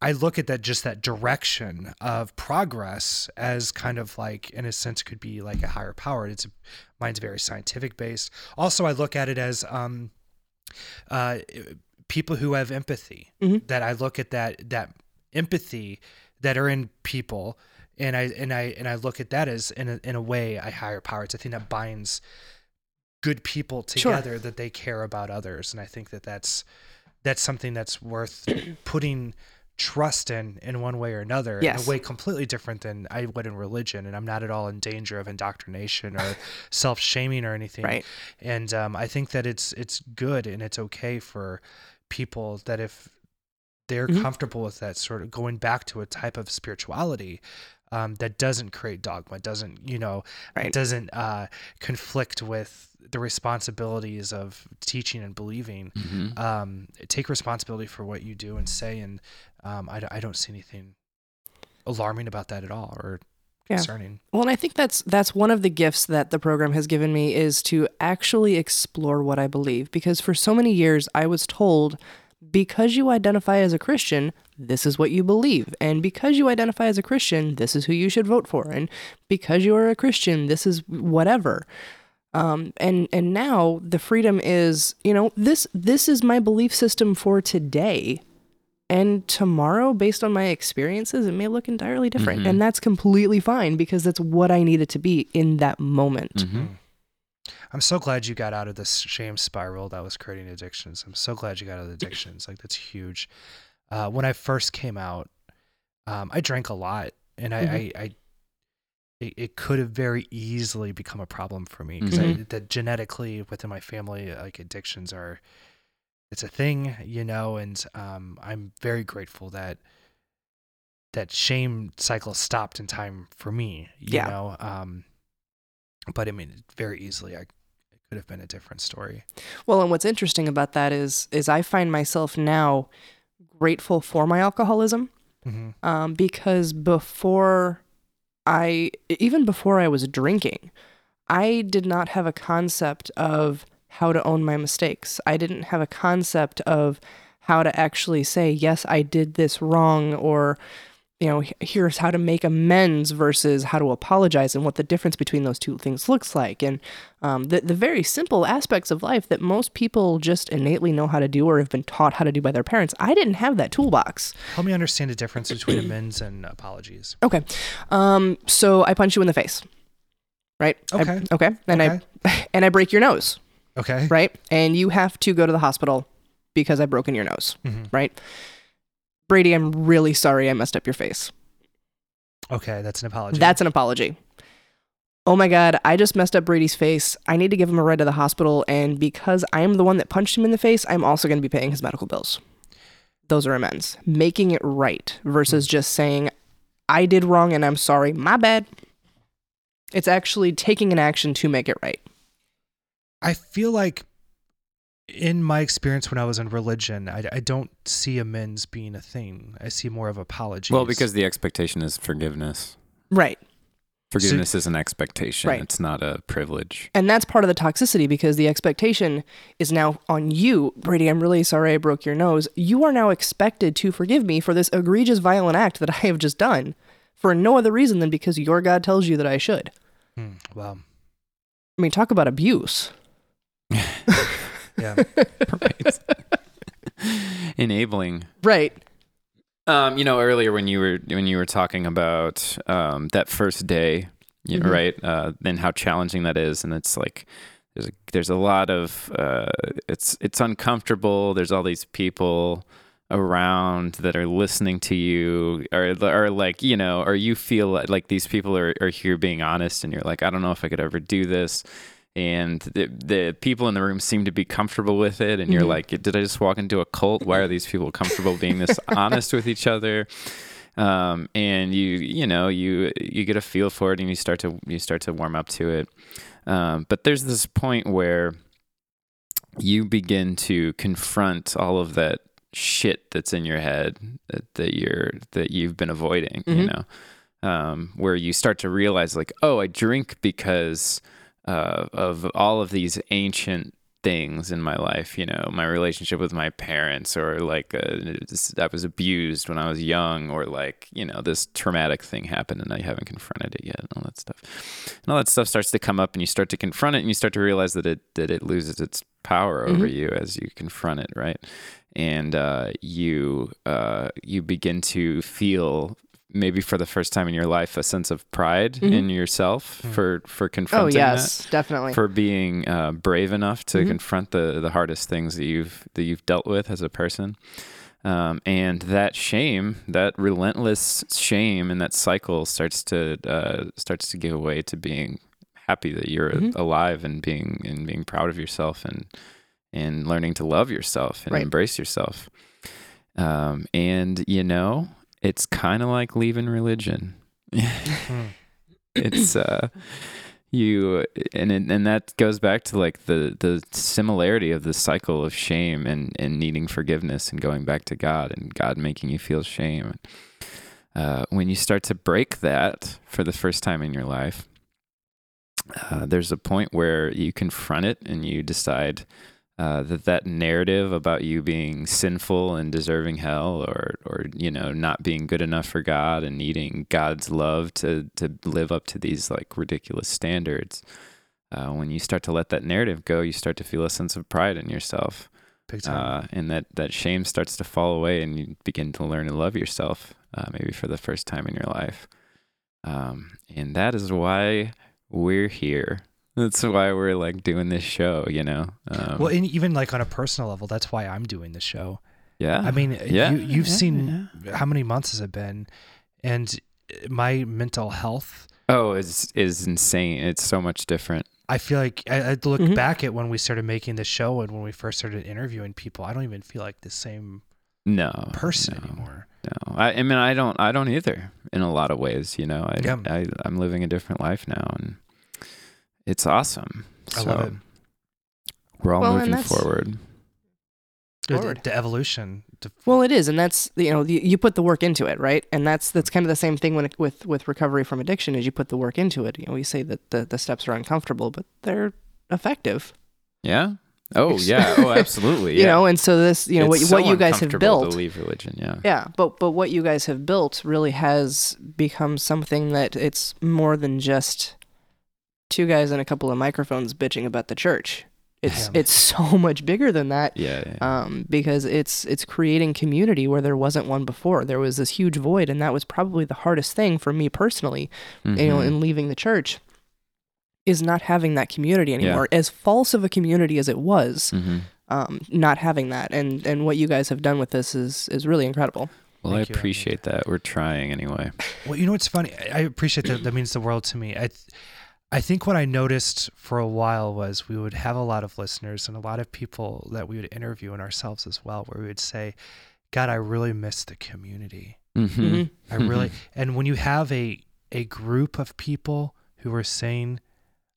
I look at that just that direction of progress as kind of like in a sense could be like a higher power. It's mine's very scientific based. Also, I look at it as um, uh, people who have empathy. Mhm. That I look at that that empathy that are in people and I and I and I look at that as in a, in a way a higher power. It's a thing that binds good people Sure. together that they care about others, and I think that that's that's something that's worth putting trust in in one way or another in a way completely different than I would in religion and I'm not at all in danger of indoctrination or self-shaming or anything Right. and um, I think that it's it's good and it's okay for people that if they're Mhm. comfortable with that sort of going back to a type of spirituality um, that doesn't create dogma, doesn't you know, Right. doesn't uh, conflict with the responsibilities of teaching and believing. Mhm. Um, take responsibility for what you do and say, and um, I, I don't see anything alarming about that at all or Yeah. concerning. Well, and I think that's that's one of the gifts that the program has given me is to actually explore what I believe because for so many years I was told because you identify as a Christian, this is what you believe. And because you identify as a Christian, this is who you should vote for. And because you are a Christian, this is whatever. Um, and and now the freedom is, you know, this this is my belief system for today. And tomorrow, based on my experiences, it may look entirely different. Mhm. And that's completely fine because that's what I needed to be in that moment. Mhm. I'm so glad you got out of this shame spiral that was creating addictions. I'm so glad you got out of addictions. Like that's huge. Uh, when I first came out, um, I drank a lot, and I, Mhm. I, I it, it could have very easily become a problem for me because Mhm. that genetically within my family, like addictions are, it's a thing, you know. And um, I'm very grateful that that shame cycle stopped in time for me. You Yeah. know. Um, but I mean, very easily, I it could have been a different story. Well, and what's interesting about that is is I find myself now grateful for my alcoholism Mm-hmm. um, because before I, even before I was drinking, I did not have a concept of how to own my mistakes. I didn't have a concept of how to actually say, yes, I did this wrong, or you know, here's how to make amends versus how to apologize and what the difference between those two things looks like. And um, the, the very simple aspects of life that most people just innately know how to do or have been taught how to do by their parents. I didn't have that toolbox. Help me understand the difference between amends and apologies. Okay. Um, so I punch you in the face, right? Okay. I, okay. And okay. I, and I break your nose. Okay. Right. And you have to go to the hospital because I've broken your nose. Mm-hmm. Right Brady, I'm really sorry I messed up your face. Okay, that's an apology. That's an apology. Oh my God, I just messed up Brady's face. I need to give him a ride to the hospital. And because I'm the one that punched him in the face, I'm also going to be paying his medical bills. Those are amends. Making it right versus just saying, I did wrong and I'm sorry. My bad. It's actually taking an action to make it right. I feel like in my experience when I was in religion, I, I don't see amends being a thing. I see more of apologies. Well, because the expectation is forgiveness. Right. Forgiveness so, is an expectation. Right. It's not a privilege. And that's part of the toxicity because the expectation is now on you. Brady, I'm really sorry I broke your nose. You are now expected to forgive me for this egregious violent act that I have just done for no other reason than because your God tells you that I should. Hmm, wow. I mean, talk about abuse. Yeah. right. Enabling. Right. Um, you know, earlier when you were when you were talking about um, that first day, you know, mm-hmm. right, uh, and how challenging that is, and it's like there's a, there's a lot of uh, it's it's uncomfortable. There's all these people around that are listening to you, or or like you know, or you feel like, like these people are are here being honest, and you're like, I don't know if I could ever do this and the, the people in the room seem to be comfortable with it. And you're mm-hmm. like did i just walk into a cult? Why are these people comfortable being this honest with each other? Um, and you you know you you get a feel for it and you start to you start to warm up to it. Um, but there's this point where you begin to confront all of that shit that's in your head that, that you're that you've been avoiding mm-hmm. you know? Um, where you start to realize like oh i drink because uh, of all of these ancient things in my life you know my relationship with my parents or like uh, i was abused when i was young or like you know this traumatic thing happened and i haven't confronted it yet and all that stuff and all that stuff starts to come up and you start to confront it and you start to realize that it that it loses its power over mm-hmm. you as you confront it right and uh, you uh, you begin to feel maybe for the first time in your life a sense of pride mm-hmm. in yourself mm-hmm. for for confronting oh yes that, definitely for being uh, brave enough to mm-hmm. confront the the hardest things that you've that you've dealt with as a person um, and that shame that relentless shame and that cycle starts to uh, starts to give way to being happy that you're mm-hmm. alive and being and being proud of yourself and and learning to love yourself and right. embrace yourself um, and you know it's kind of like leaving religion. Hmm. it's uh you and and that goes back to like the the similarity of the cycle of shame and and needing forgiveness and going back to God and God making you feel shame. Uh, when you start to break that for the first time in your life, uh, there's a point where you confront it and you decide uh, that that narrative about you being sinful and deserving hell or or you know not being good enough for God and needing God's love to to live up to these like ridiculous standards uh, when you start to let that narrative go you start to feel a sense of pride in yourself. Uh, and that that shame starts to fall away and you begin to learn to love yourself uh, maybe for the first time in your life. Um, and that is why we're here that's why we're like doing this show, you know. Um, well, and even like on a personal level, that's why I'm doing this show. Yeah. I mean, yeah, you, have yeah, seen yeah. how many months has it been, and my mental health. Oh, is is insane. It's so much different. I feel like I, I look mm-hmm. back at when we started making the show and when we first started interviewing people. I don't even feel like the same no person no, anymore. No, I, I mean I don't I don't either in a lot of ways. You know, I, yeah. I I'm living a different life now, and it's awesome. I so love it. We're all well, moving forward. Forward. The, the evolution. To... Well, it is, and that's you know you, you, put the work into it, right? And that's that's kind of the same thing when it, with with recovery from addiction is you put the work into it. You know, we say that the the steps are uncomfortable, but they're effective. Yeah, Oh yeah. Oh, absolutely. you know, and so this, you know, what It's what so you guys have built. to leave religion. Yeah. Yeah, but but what you guys have built really has become something that it's more than just two guys and a couple of microphones bitching about the church. It's Yeah. it's so much bigger than that. Yeah. yeah. Um, because it's it's creating community where there wasn't one before. There was this huge void, and that was probably the hardest thing for me personally. You know, Mhm. in leaving the church, is not having that community Yeah. anymore. As false of a community as it was, Mhm. um, not having that, and and what you guys have done with this is is really incredible. Well, Thank I you, appreciate that. We're trying anyway. Well, you know what's funny? I I appreciate that. That means the world to me. I, I think what I noticed for a while was we would have a lot of listeners and a lot of people that we would interview and ourselves as well, where we would say, "God, I really miss the community. Mm-hmm. Mhm. I really." and when you have a a group of people who are saying,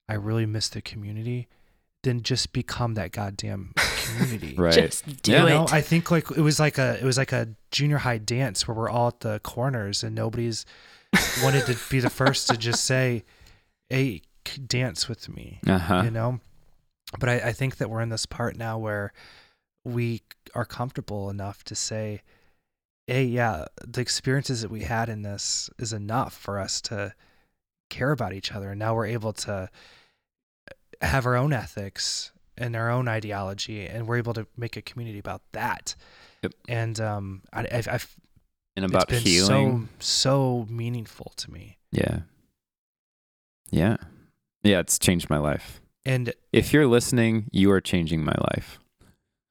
"I really miss the community," then just become that goddamn community. Right. Just do Yeah. You it. know, I think like it was like a it was like a junior high dance where we're all at the corners and nobody's wanted to be the first to just say, "Hey, c- dance with me," Uh huh. you know. But I, I think that we're in this part now where we are comfortable enough to say, "Hey, yeah, the experiences that we had in this is enough for us to care about each other," and now we're able to have our own ethics and our own ideology, and we're able to make a community about that. Yep. And um, I, I've, I've And about it's been healing. so so meaningful to me. Yeah. Yeah. Yeah. It's changed my life. And If you're listening, you are changing my life.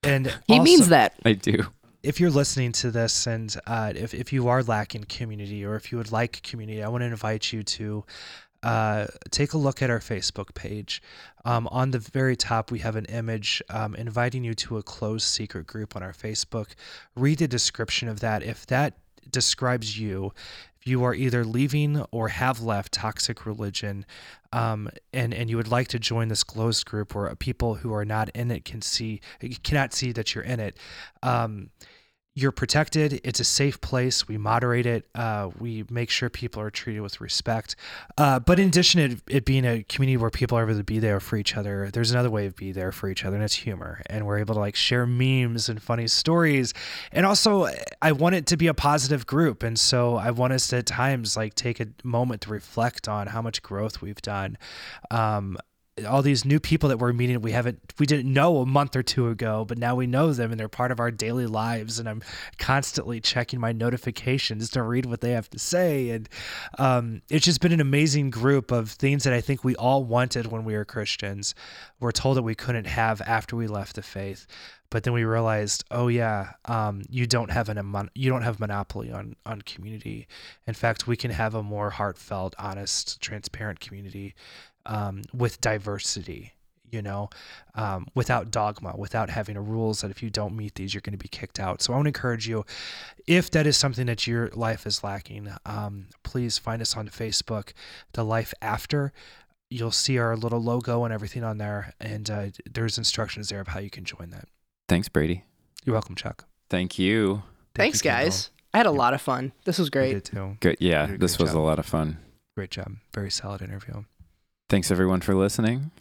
and He also, means that. I do. if you're listening to this and uh, if, if you are lacking community or if you would like community, I want to invite you to uh, take a look at our Facebook page. Um, on the very top, we have an image um, inviting you to a closed secret group on our Facebook. Read the description of that. If that describes you, if you are either leaving or have left toxic religion, um, and and you would like to join this closed group where people who are not in it can see cannot see that you're in it. Um, you're protected. It's a safe place. We moderate it. Uh, we make sure people are treated with respect. Uh, but in addition to it, it being a community where people are able to be there for each other, there's another way of be there for each other, and it's humor. And we're able to like share memes and funny stories. And also, I want it to be a positive group, and so I want us to, at times like take a moment to reflect on how much growth we've done. Um, all these new people that we're meeting we haven't we didn't know a month or two ago but now we know them and they're part of our daily lives. And i'm constantly checking my notifications to read what they have to say. And um, it's just been an amazing group of things that i think we all wanted when we were christians. We're told that we couldn't have after we left the faith. But then we realized oh yeah um, you don't have an you don't have monopoly on on community. In fact we can have a more heartfelt honest transparent community um, with diversity, you know, um, without dogma, without having a rules that if you don't meet these, you're going to be kicked out. So I want to encourage you, if that is something that your life is lacking, um, please find us on Facebook, The Life After. You'll see our little logo and everything on there, and uh, there's instructions there of how you can join that. Thanks, Brady. You're welcome, Chuck. Thank you. Thank Thanks, you, guys. I had a Yeah. lot of fun. This was You great. did too. Good. Yeah. Did This was job. a lot of fun. Great job. Very solid interview. Thanks everyone for listening.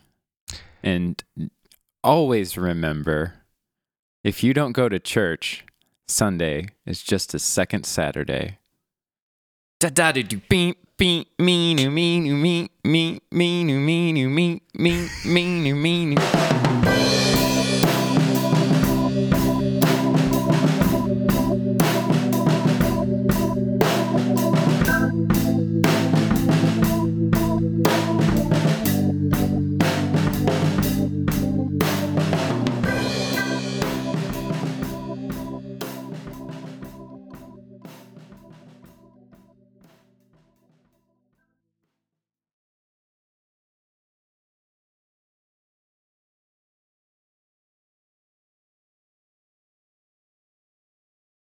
And always remember if you don't go to church, Sunday is just a second Saturday. Da da do beep